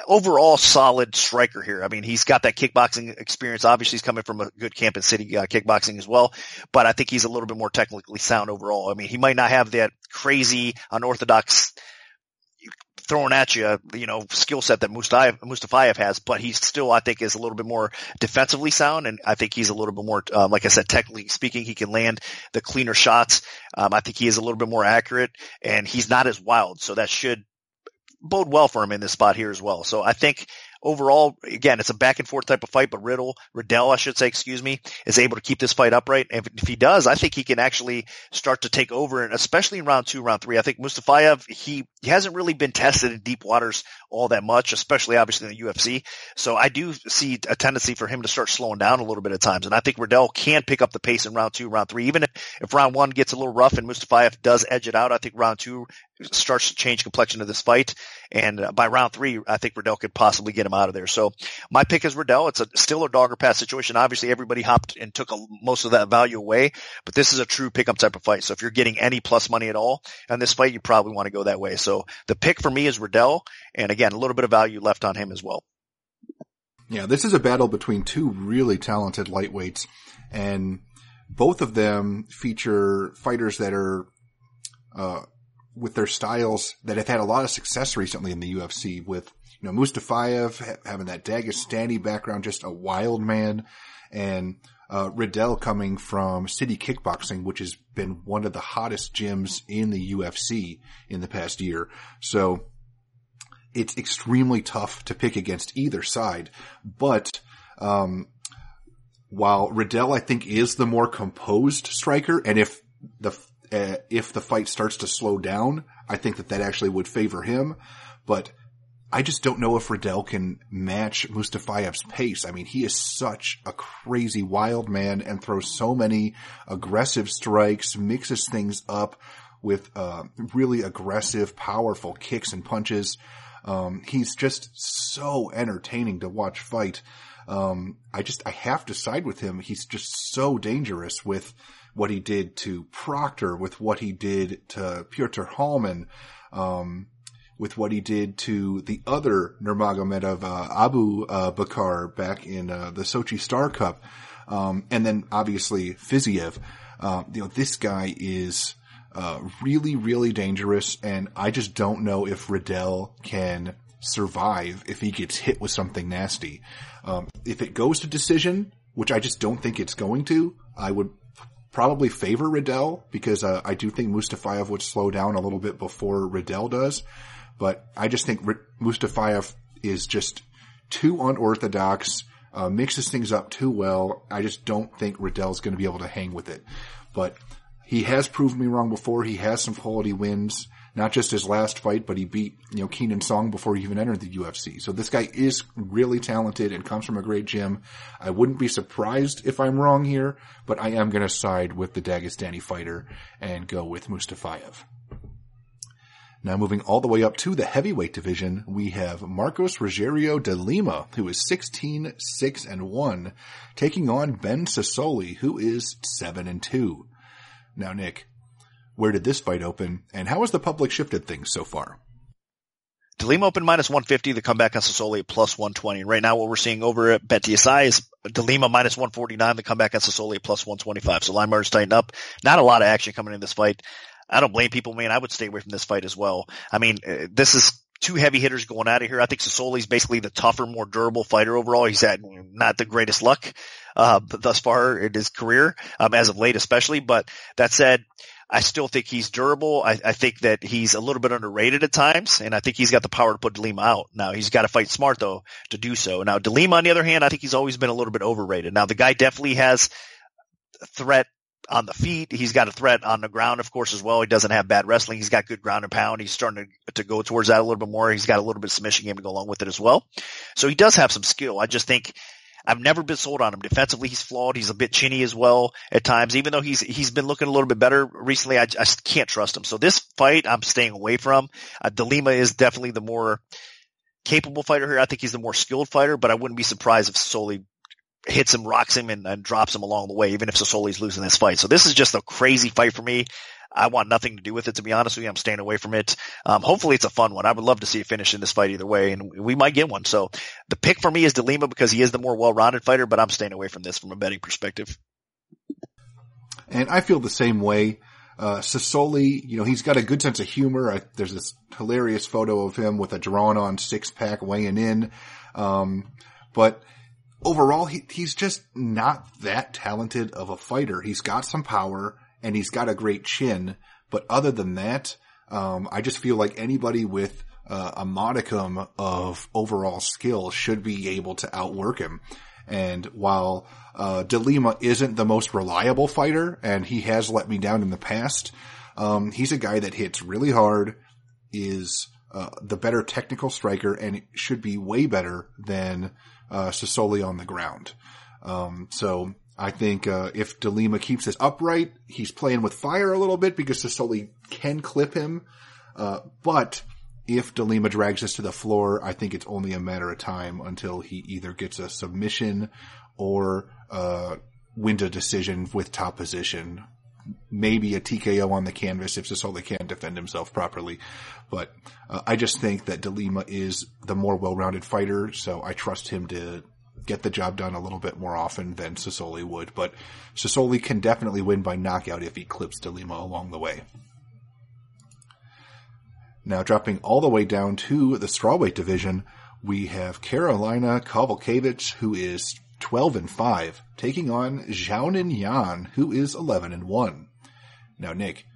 overall solid striker here. I mean, he's got that kickboxing experience. Obviously, he's coming from a good camp in city uh, kickboxing as well, but I think he's a little bit more technically sound overall. I mean, he might not have that crazy unorthodox thrown at you, you know, skill set that Mustafayev, Mustafayev has, but he still, I think, is a little bit more defensively sound. And I think he's a little bit more, um, like I said, technically speaking, he can land the cleaner shots. Um, I think he is a little bit more accurate and he's not as wild. So that should bode well for him in this spot here as well. So I think overall, again, it's a back and forth type of fight, but Riddle, Riddell, I should say, excuse me, is able to keep this fight upright. And if, if he does, I think he can actually start to take over, and especially in round two, round three. I think Mustafayev, he, he hasn't really been tested in deep waters all that much, especially obviously in the UFC. So I do see a tendency for him to start slowing down a little bit at times. And I think Riddell can pick up the pace in round two, round three. Even if, if round one gets a little rough and Mustafayev does edge it out, I think round two starts to change complexion of this fight. And uh, by round three, I think Riddell could possibly get him out of there. So my pick is Riddell. It's a still a dog or pass situation. Obviously everybody hopped and took a, most of that value away, but this is a true pickup type of fight. So if you're getting any plus money at all on this fight, you probably want to go that way. So the pick for me is Riddell. And again, a little bit of value left on him as well. Yeah, this is a battle between two really talented lightweights and both of them feature fighters that are, uh, with their styles that have had a lot of success recently in the UFC with, you know, Mustafayev having that Dagestani background, just a wild man and, uh, Riddell coming from City Kickboxing, which has been one of the hottest gyms in the UFC in the past year. So it's extremely tough to pick against either side, but, um, while Riddell, I think, is the more composed striker, and if the uh, if the fight starts to slow down, I think that that actually would favor him. But I just don't know if Riddell can match Mustafayev's pace. I mean, he is such a crazy wild man and throws so many aggressive strikes, mixes things up with uh, really aggressive, powerful kicks and punches. Um, he's just so entertaining to watch fight. Um, I just I have to side with him. He's just so dangerous with what he did to Proctor, with what he did to Piotr Hallmann. Um, with what he did to the other Nurmagomedov, uh, Abu uh, Bakar back in uh, the Sochi Star Cup. Um, and then obviously Fiziev. Uh, you know, this guy is uh, really, really dangerous, and I just don't know if Riddell can survive if he gets hit with something nasty. Um, if it goes to decision, which I just don't think it's going to, I would probably favor Riddell because uh, I do think Mustafayev would slow down a little bit before Riddell does. But I just think Mustafayev is just too unorthodox, uh, mixes things up too well. I just don't think Riddell's going to be able to hang with it. But he has proved me wrong before. He has some quality wins, not just his last fight, but he beat, you know, Kenan Song before he even entered the UFC. So this guy is really talented and comes from a great gym. I wouldn't be surprised if I'm wrong here, but I am going to side with the Dagestani fighter and go with Mustafayev. Now moving all the way up to the heavyweight division, we have Marcos Rogerio de Lima, who is 16, 6 and 1, taking on Ben Sosoli, who is 7 and 2. Now Nick, where did this fight open, and how has the public shifted things so far? De Lima open minus 150, the comeback on Sosoli at plus 120. Right now what we're seeing over at BetDSI is De Lima minus 149, the comeback on Sosoli at plus 125. So line margins tighten up. Not a lot of action coming in this fight. I don't blame people, man. I would stay away from this fight as well. I mean, uh, this is two heavy hitters going out of here. I think Sosoli's basically the tougher, more durable fighter overall. He's had not the greatest luck, uh, thus far in his career, um, as of late especially. But that said, I still think he's durable. I, I, think that he's a little bit underrated at times, and I think he's got the power to put DeLima out. Now he's got to fight smart though to do so. Now DeLima, on the other hand, I think he's always been a little bit overrated. Now the guy definitely has threat on the feet. He's got a threat on the ground, of course, as well. He doesn't have bad wrestling. He's got good ground and pound. He's starting to, to go towards that a little bit more. He's got a little bit of submission game to go along with it as well. So he does have some skill. I just think I've never been sold on him. Defensively, he's flawed. He's a bit chinny as well at times. Even though he's he's been looking a little bit better recently, I, I can't trust him. So this fight, I'm staying away from. Uh, Delima is definitely the more capable fighter here. I think he's the more skilled fighter, but I wouldn't be surprised if Soli hits him, rocks him, and, and drops him along the way, even if Sosoli's losing this fight. So this is just a crazy fight for me. I want nothing to do with it, to be honest with you. I'm staying away from it. Um, hopefully it's a fun one. I would love to see a finish in this fight either way, and we might get one. So the pick for me is DeLima because he is the more well-rounded fighter, but I'm staying away from this from a betting perspective. And I feel the same way. Uh, you know, he's got a good sense of humor. I, there's this hilarious photo of him with a drawn on six pack weighing in. Um, but overall, he, he's just not that talented of a fighter. He's got some power and he's got a great chin, but other than that, um, I just feel like anybody with uh, a modicum of overall skill should be able to outwork him. And while uh, DeLima isn't the most reliable fighter, and he has let me down in the past, um, he's a guy that hits really hard, is uh, the better technical striker, and should be way better than uh, on the ground. Um, so I think uh, if Delima keeps this upright, he's playing with fire a little bit because Sosoli can clip him. Uh, but if Delima drags this to the floor, I think it's only a matter of time until he either gets a submission or uh, wins a decision with top position. Maybe a TKO on the canvas if Sosoli can't defend himself properly. But uh, I just think that Delima is the more well-rounded fighter, so I trust him to get the job done a little bit more often than Sosoli would. But Sosoli can definitely win by knockout if he clips Delima along the way. Now dropping all the way down to the strawweight division, we have Karolina Kowalkiewicz, who is 12 and 5, taking on Xiaonan Yan, who is 11 and 1. Now, Nick,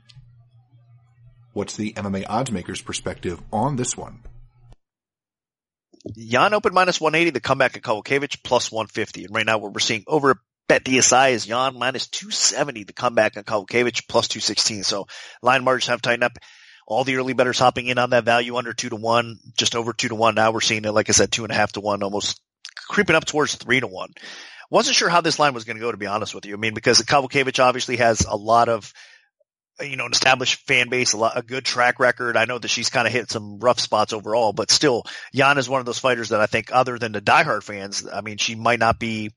what's the MMA oddsmakers perspective on this one? Yan open minus 180, the comeback of Kowalkiewicz plus 150. And right now what we're seeing over at Bet DSI is Yan minus 270, the comeback on Kowalkiewicz plus 216. So line margins have tightened up. All the early bettors hopping in on that value under two to one, just over two to one. Now we're seeing it, like I said, two and a half to one, almost creeping up towards three to one. Wasn't sure how this line was going to go, to be honest with you. I mean, because Kowalkiewicz obviously has a lot of Uh, you know, an established fan base, a, lot, a good track record. I know that she's kind of hit some rough spots overall, but still, Yan is one of those fighters that I think, other than the diehard fans, I mean, she might not be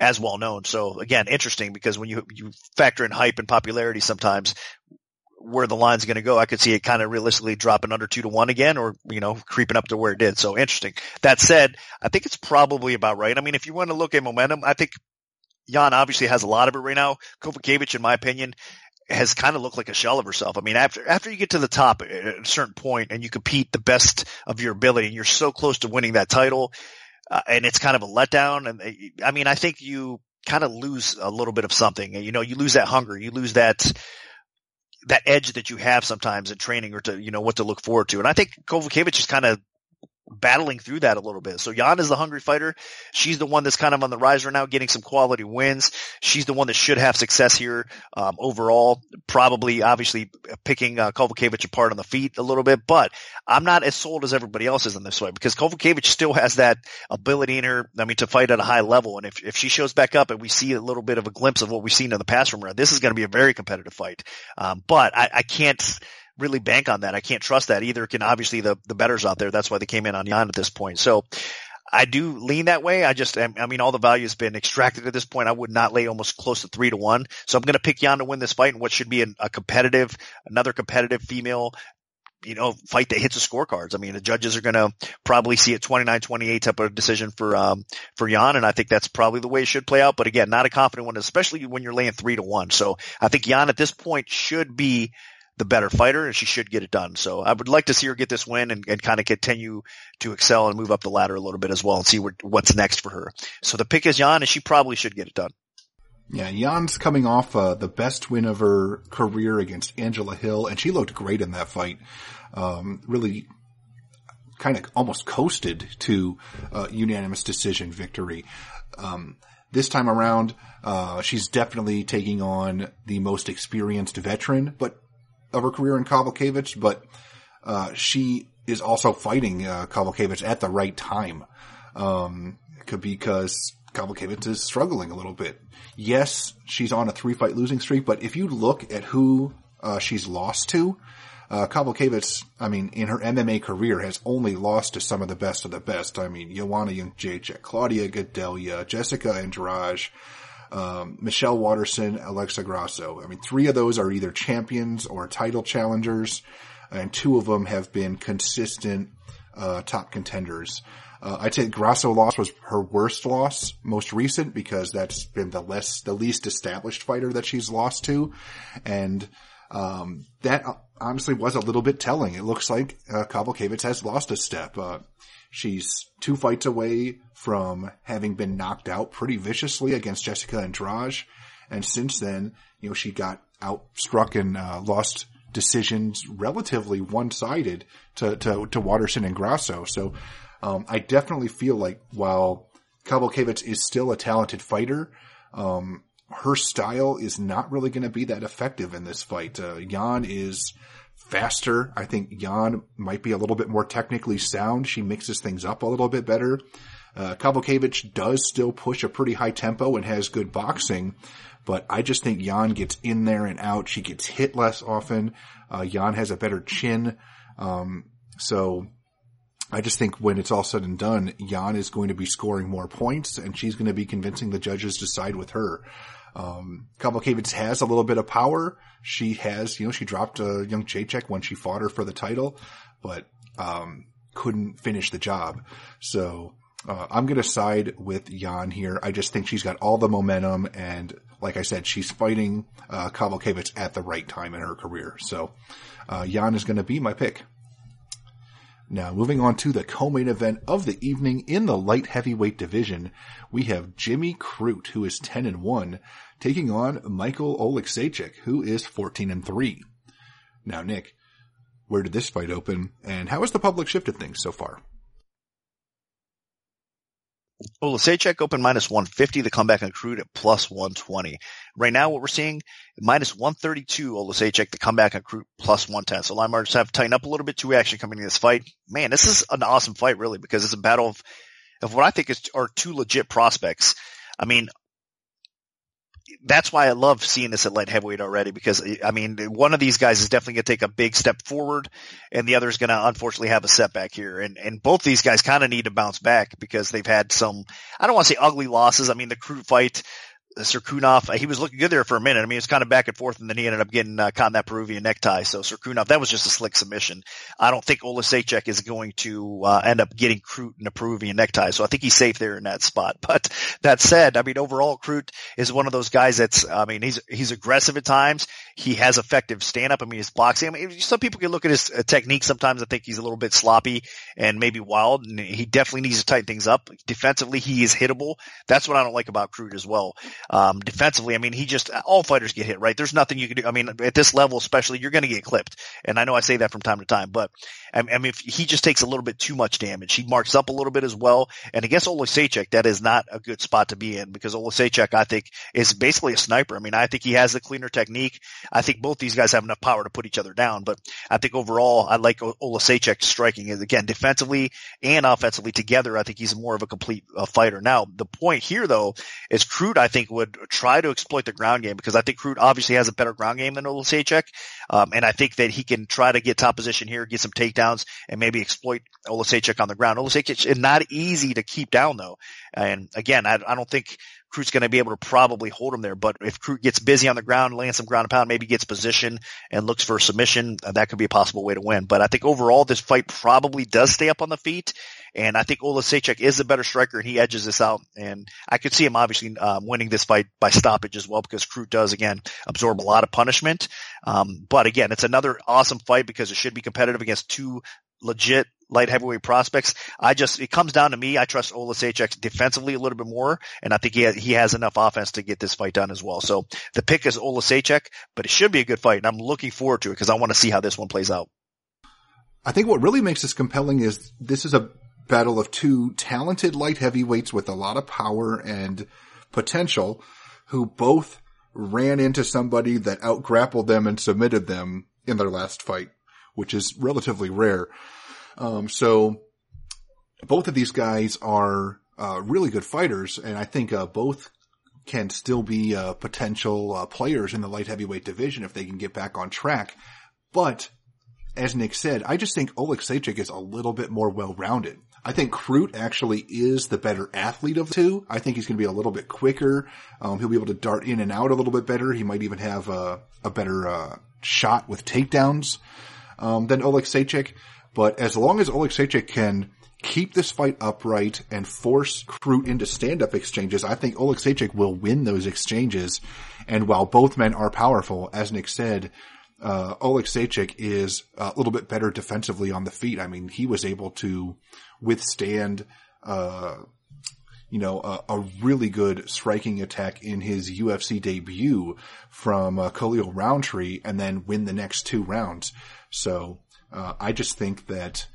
as well known. So again, interesting because when you you factor in hype and popularity, sometimes where the line's going to go, I could see it kind of realistically dropping under two to one again, or you know, creeping up to where it did. So interesting. That said, I think it's probably about right. I mean, if you want to look at momentum, I think Yan obviously has a lot of it right now. Kowalkiewicz, in my opinion, has kind of looked like a shell of herself. I mean, after after you get to the top at a certain point and you compete the best of your ability, and you're so close to winning that title, uh, and it's kind of a letdown. And uh, I mean, I think you kind of lose a little bit of something. You know, you lose that hunger, you lose that that edge that you have sometimes in training or to you know what to look forward to. And I think Kowalkiewicz is kind of battling through that a little bit. So Yan is the hungry fighter. She's the one that's kind of on the rise right now, getting some quality wins. She's the one that should have success here um, overall. Probably, obviously, picking uh, Kowalkiewicz apart on the feet a little bit, but I'm not as sold as everybody else is in this fight because Kowalkiewicz still has that ability in her. I mean, to fight at a high level, and if if she shows back up and we see a little bit of a glimpse of what we've seen in the past from her, this is going to be a very competitive fight. Um, but I, I can't really bank on that. I can't trust that either. Can obviously the the betters out there. That's why they came in on Yan at this point. So I do lean that way. I just, I mean, all the value has been extracted at this point. I would not lay almost close to three to one. So I'm going to pick Yan to win this fight in what should be an, a competitive, another competitive female, you know, fight that hits the scorecards. I mean, the judges are going to probably see a 29-28 type of decision for, um, for Yan. And I think that's probably the way it should play out. But again, not a confident one, especially when you're laying three to one. So I think Yan at this point should be the better fighter and she should get it done. So I would like to see her get this win and, and kind of continue to excel and move up the ladder a little bit as well and see what, what's next for her. So the pick is Yan and she probably should get it done. Yeah, Yan's coming off uh, the best win of her career against Angela Hill, and she looked great in that fight. Um, really, kind of almost coasted to uh, unanimous decision victory. Um, this time around, uh, she's definitely taking on the most experienced veteran, but of her career in Kowalkiewicz, but uh, she is also fighting uh, at the right time. Um, because Kowalkiewicz is struggling a little bit. Yes, she's on a three fight losing streak, but if you look at who uh, she's lost to, uh, Kowalkiewicz, I mean, in her MMA career has only lost to some of the best of the best. I mean, Joanna Jędrzejczyk, Claudia Gadelha, Jessica Andrade, um, Michelle Waterson, Alexa Grasso. I mean, three of those are either champions or title challengers, and two of them have been consistent uh, top contenders. Uh, I'd say Grasso loss was her worst loss, most recent, because that's been the less, the least established fighter that she's lost to. And, um, that honestly was a little bit telling. It looks like, uh, has lost a step. Uh, She's two fights away from having been knocked out pretty viciously against Jessica Andrade. And since then, you know, she got outstruck and uh, lost decisions relatively one-sided to, to, to Waterson and Grasso. So, um, I definitely feel like while Kowalkiewicz is still a talented fighter, um, her style is not really going to be that effective in this fight. Uh, Yan is faster. I think Jan might be a little bit more technically sound. She mixes things up a little bit better. Uh, does still push a pretty high tempo and has good boxing, but I just think Jan gets in there and out. She gets hit less often. Uh, Yan has a better chin. Um, so I just think when it's all said and done, Jan is going to be scoring more points and she's going to be convincing the judges to side with her. Um, Kowalkiewicz has a little bit of power. She has, you know, she dropped a uh, Jędrzejczyk when she fought her for the title, but, um, couldn't finish the job. So, uh, I'm going to side with Yan here. I just think she's got all the momentum and like I said, she's fighting, uh, Kowalkiewicz at the right time in her career. So, uh, Yan is going to be my pick. Now, moving on to the co-main event of the evening in the light heavyweight division, we have Jimmy Crute, who is 10 and 1, taking on Michael Oleksiejczuk, who is 14 and 3. Now, Nick, where did this fight open, and how has the public shifted things so far? Olasechek open minus 150, the comeback on Crute at plus 120. Right now, what we're seeing, minus 132, Olasechek, the comeback on Crute plus 110. So line margins have tightened up a little bit, two action coming in this fight. Man, this is an awesome fight, really, because it's a battle of, of what I think is, are two legit prospects. I mean, that's why I love seeing this at light heavyweight already because I mean one of these guys is definitely going to take a big step forward and the other is going to unfortunately have a setback here. And and both these guys kind of need to bounce back because they've had some I don't want to say ugly losses. I mean the crew fight Cirkunov, he was looking good there for a minute. I mean, it was kind of back and forth, and then he ended up getting uh, caught in that Peruvian necktie. So Cirkunov, that was just a slick submission. I don't think Olasechek is going to uh, end up getting Crute in a Peruvian necktie. So I think he's safe there in that spot. But that said, I mean, overall, Crute is one of those guys that's, I mean, he's he's aggressive at times. He has effective stand up. I mean, his boxing. I mean, some people can look at his uh, technique. Sometimes I think he's a little bit sloppy and maybe wild, and he definitely needs to tighten things up. Defensively, he is hittable. That's what I don't like about Crute as well. Um, defensively, I mean, he just, all fighters get hit, right? There's nothing you can do. I mean, at this level, especially, you're going to get clipped. And I know I say that from time to time, but I mean, if he just takes a little bit too much damage, he marks up a little bit as well. And against Olasechek, that is not a good spot to be in because Olasechek, I think, is basically a sniper. I mean, I think he has the cleaner technique. I think both these guys have enough power to put each other down, but I think overall, I like Olasechek striking again, defensively and offensively together. I think he's more of a complete uh, fighter. Now, the point here though is Crute, I think would try to exploit the ground game because I think Crute obviously has a better ground game than Olasechek. Um, and I think that he can try to get top position here, get some takedowns and maybe exploit Olasechek on the ground. Olasechek is not easy to keep down though. And again, I, I don't think Crute's going to be able to probably hold him there. But if Crute gets busy on the ground, lands some ground and pound, maybe gets position and looks for a submission, uh, that could be a possible way to win. But I think overall, this fight probably does stay up on the feet. And I think Ola Olasechek is a better striker and he edges this out. And I could see him obviously um, winning this fight by stoppage as well because Crute does again absorb a lot of punishment. Um, but again, it's another awesome fight because it should be competitive against two legit light heavyweight prospects. I just, it comes down to me. I trust Olasechek defensively a little bit more, and I think he has, he has enough offense to get this fight done as well. So the pick is Olasechek, but it should be a good fight, and I'm looking forward to it because I want to see how this one plays out. I think what really makes this compelling is this is a battle of two talented light heavyweights with a lot of power and potential who both ran into somebody that outgrappled them and submitted them in their last fight, which is relatively rare. Um, so both of these guys are uh, really good fighters, and I think uh, both can still be uh, potential uh, players in the light heavyweight division if they can get back on track. But as Nick said, I just think Oleg is a little bit more well-rounded. I think Crute actually is the better athlete of the two. I think he's going to be a little bit quicker. Um, he'll be able to dart in and out a little bit better. He might even have a, a better uh, shot with takedowns um, than Oleg but as long as Oleg Oleksiejczuk can keep this fight upright and force Crute into stand-up exchanges, I think Oleg Oleksiejczuk will win those exchanges. And while both men are powerful, as Nick said, uh, Oleksiejczuk is a little bit better defensively on the feet. I mean, he was able to withstand, uh, you know, a, a, really good striking attack in his UFC debut from uh, Khalil Rountree and then win the next two rounds. So, uh, I just think that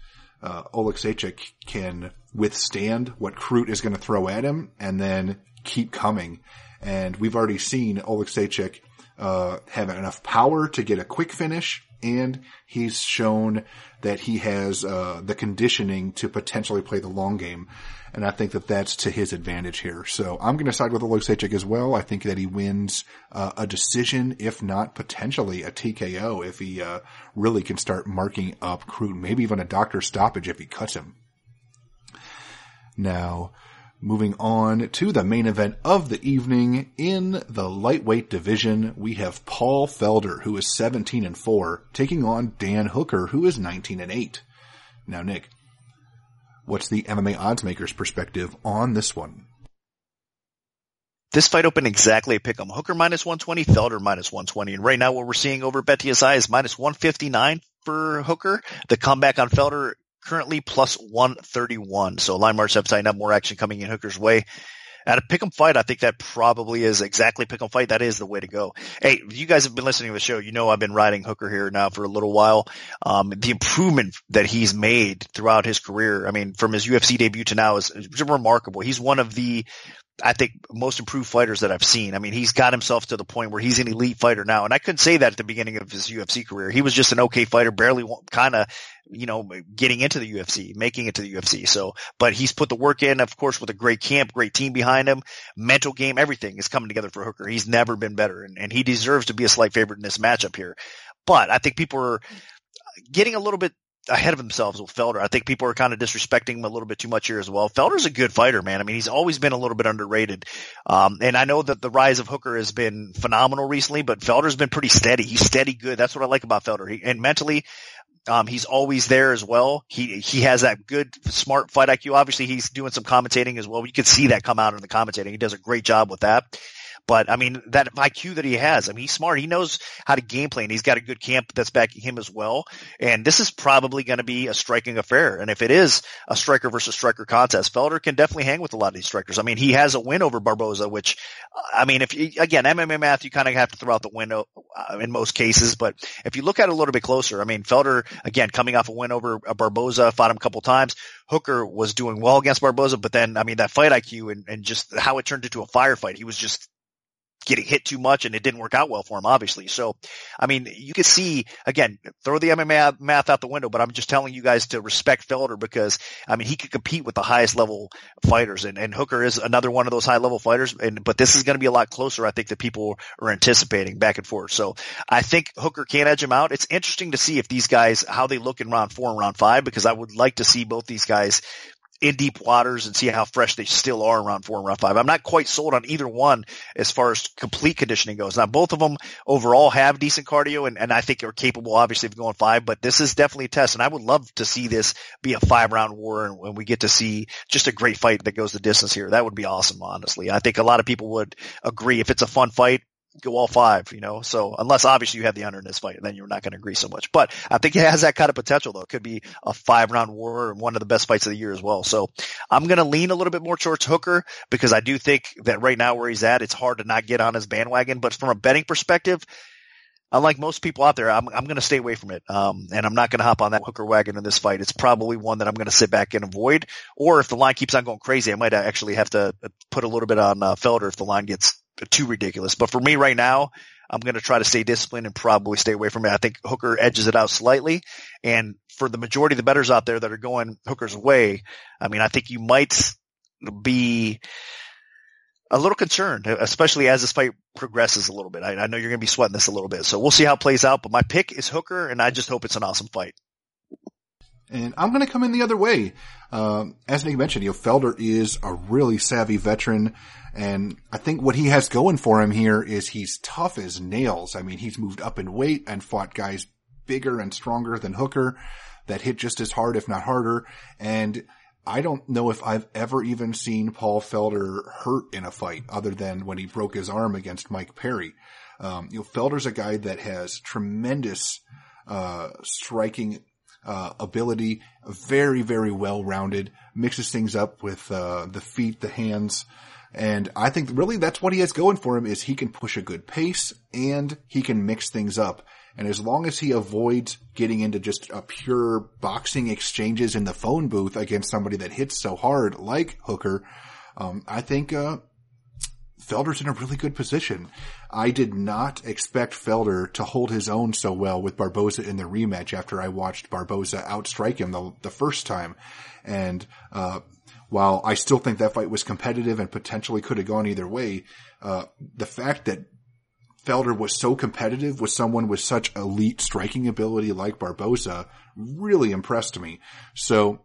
uh, Oleksiejczuk can withstand what Crute is going to throw at him and then keep coming. And we've already seen Oleksiejczuk uh, have enough power to get a quick finish, and he's shown that he has uh, the conditioning to potentially play the long game and I think that that's to his advantage here. So I'm going to side with Oleksiejczuk as well. I think that he wins uh, a decision, if not potentially a TKO, if he uh, really can start marking up Crute, maybe even a doctor stoppage if he cuts him. Now, moving on to the main event of the evening in the lightweight division, we have Paul Felder, who is 17 and 4, taking on Dan Hooker, who is 19 and 8. Now, Nick, What's the MMA odds makers perspective on this one? This fight opened exactly a pick 'em. Hooker minus 120, Felder minus 120. And right now what we're seeing over BetDSI is minus 159 for Hooker. The comeback on Felder currently plus 131. So line marks have tightened up more action coming in Hooker's way. at a pick 'em fight, I think that probably is exactly pick 'em fight. That is the way to go. Hey, you guys have been listening to the show. You know I've been riding Hooker here now for a little while. Um, the improvement that he's made throughout his career, I mean, from his UFC debut to now is, is remarkable. He's one of the I think most improved fighters that I've seen. I mean, he's got himself to the point where he's an elite fighter now. And I couldn't say that at the beginning of his UFC career. He was just an okay fighter, barely kind of, you know, getting into the UFC, making it to the UFC. So, but he's put the work in, of course, with a great camp, great team behind him, mental game, everything is coming together for Hooker. He's never been better and, and he deserves to be a slight favorite in this matchup here. But I think people are getting a little bit ahead of themselves with Felder. I think people are kind of disrespecting him a little bit too much here as well. Felder's a good fighter, man. I mean, he's always been a little bit underrated. Um, and I know that the rise of Hooker has been phenomenal recently, but Felder's been pretty steady. He's steady good. That's what I like about Felder. He, and mentally, um, he's always there as well. He he has that good, smart fight IQ. Obviously, he's doing some commentating as well. You can see that come out in the commentating. He does a great job with that. But I mean, that IQ that he has, I mean, he's smart. He knows how to game plan. He's got a good camp that's backing him as well. And this is probably going to be a striking affair. And if it is a striker versus striker contest, Felder can definitely hang with a lot of these strikers. I mean, he has a win over Barboza, which, I mean, if you, again, MMA math, you kind of have to throw out the window uh, in most cases. But if you look at it a little bit closer, I mean, Felder, again, coming off a win over Barboza, fought him a couple times. Hooker was doing well against Barboza, but then, I mean, that fight IQ and, and just how it turned into a firefight, he was just getting hit too much and it didn't work out well for him, obviously. So, I mean, you can see, again, throw the MMA math out the window, but I'm just telling you guys to respect Felder because, I mean, he could compete with the highest level fighters and, and Hooker is another one of those high level fighters. And, but this is going to be a lot closer, I think, that people are anticipating back and forth. So I think Hooker can edge him out. It's interesting to see if these guys, how they look in round four and round five, because I would like to see both these guys in deep waters and see how fresh they still are around four and round five. I'm not quite sold on either one as far as complete conditioning goes. Now both of them overall have decent cardio and, and I think are capable obviously of going five, but this is definitely a test and I would love to see this be a five round war and we get to see just a great fight that goes the distance here. That would be awesome, honestly. I think a lot of people would agree if it's a fun fight, go all five, you know. So unless obviously you have the under in this fight, then you're not going to agree so much. But I think it has that kind of potential though. It could be a five round war and one of the best fights of the year as well. So I'm going to lean a little bit more towards Hooker because I do think that right now where he's at, it's hard to not get on his bandwagon. But from a betting perspective, unlike most people out there, I'm, I'm going to stay away from it. Um, and I'm not going to hop on that hooker wagon in this fight. It's probably one that I'm going to sit back and avoid. Or if the line keeps on going crazy, I might actually have to put a little bit on uh, Felder if the line gets too ridiculous. But for me right now, I'm going to try to stay disciplined and probably stay away from it. I think Hooker edges it out slightly. And for the majority of the betters out there that are going Hooker's way, I mean, I think you might be a little concerned, especially as this fight progresses a little bit. I, I know you're going to be sweating this a little bit. So we'll see how it plays out. But my pick is Hooker, and I just hope it's an awesome fight. And I'm going to come in the other way. Um, as Nick mentioned, you know, Felder is a really savvy veteran. And I think what he has going for him here is he's tough as nails. I mean, he's moved up in weight and fought guys bigger and stronger than Hooker that hit just as hard, if not harder. And I don't know if I've ever even seen Paul Felder hurt in a fight other than when he broke his arm against Mike Perry. Um, you know, Felder's a guy that has tremendous, uh, striking, uh, ability, very, very well rounded, mixes things up with, uh, the feet, the hands, and I think really that's what he has going for him is he can push a good pace and he can mix things up. And as long as he avoids getting into just a pure boxing exchanges in the phone booth against somebody that hits so hard like Hooker, um, I think, uh, Felder's in a really good position. I did not expect Felder to hold his own so well with Barboza in the rematch after I watched Barboza outstrike him the, the first time. And, uh, while I still think that fight was competitive and potentially could have gone either way, uh, the fact that Felder was so competitive with someone with such elite striking ability like Barboza really impressed me. So,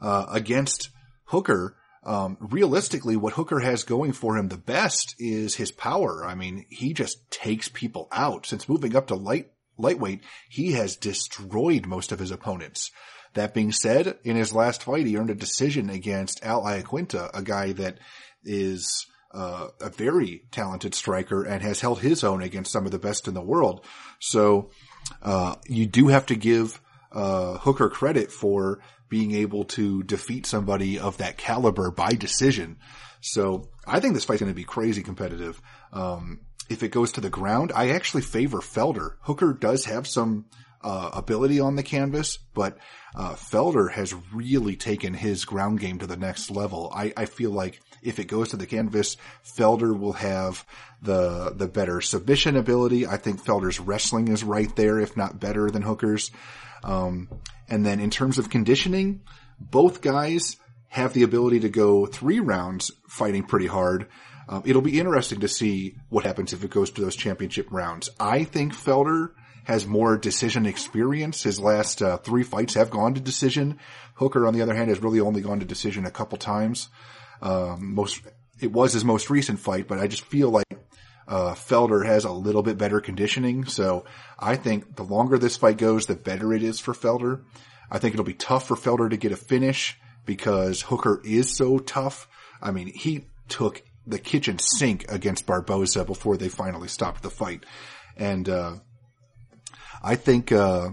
uh, against Hooker, um, realistically, what Hooker has going for him the best is his power. I mean, he just takes people out. Since moving up to light lightweight, he has destroyed most of his opponents. That being said, in his last fight, he earned a decision against Al Iaquinta, a guy that is uh, a very talented striker and has held his own against some of the best in the world. So uh, you do have to give uh, Hooker credit for being able to defeat somebody of that caliber by decision. So I think this fight's going to be crazy competitive. Um, if it goes to the ground, I actually favor Felder. Hooker does have some uh, ability on the canvas, but uh, Felder has really taken his ground game to the next level. I, I feel like if it goes to the canvas, Felder will have the the better submission ability. I think Felder's wrestling is right there, if not better than Hooker's. Um, and then in terms of conditioning, both guys have the ability to go three rounds fighting pretty hard. Um, it'll be interesting to see what happens if it goes to those championship rounds. I think Felder has more decision experience. His last uh, three fights have gone to decision. Hooker, on the other hand, has really only gone to decision a couple times. Um, most it was his most recent fight, but I just feel like uh, Felder has a little bit better conditioning. So I think the longer this fight goes, the better it is for Felder. I think it'll be tough for Felder to get a finish because Hooker is so tough. I mean, he took the kitchen sink against Barboza before they finally stopped the fight. And, uh, I think, uh,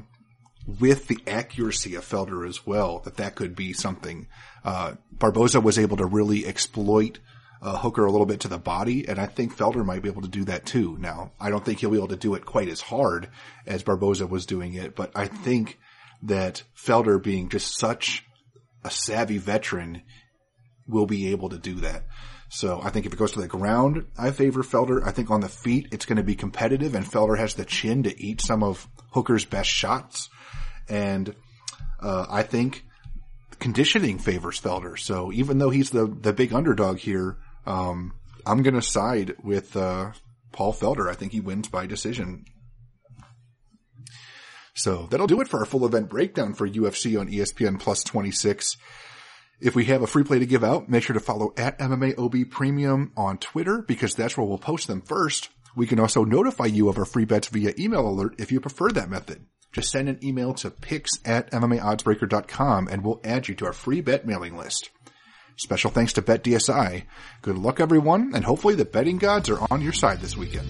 with the accuracy of Felder as well, that that could be something. Uh, Barboza was able to really exploit uh, Hooker a little bit to the body, and I think Felder might be able to do that too. Now, I don't think he'll be able to do it quite as hard as Barboza was doing it, but I think that Felder being just such a savvy veteran will be able to do that. So I think if it goes to the ground, I favor Felder. I think on the feet, it's going to be competitive and Felder has the chin to eat some of Hooker's best shots. And, uh, I think conditioning favors Felder. So even though he's the, the big underdog here, um, I'm going to side with, uh, Paul Felder. I think he wins by decision. So that'll do it for our full event breakdown for UFC on ESPN plus 26. If we have a free play to give out, make sure to follow at MMAOB Premium on Twitter because that's where we'll post them first. We can also notify you of our free bets via email alert if you prefer that method. Just send an email to picks at MMAoddsbreaker.com and we'll add you to our free bet mailing list. Special thanks to BetDSI. Good luck everyone and hopefully the betting gods are on your side this weekend.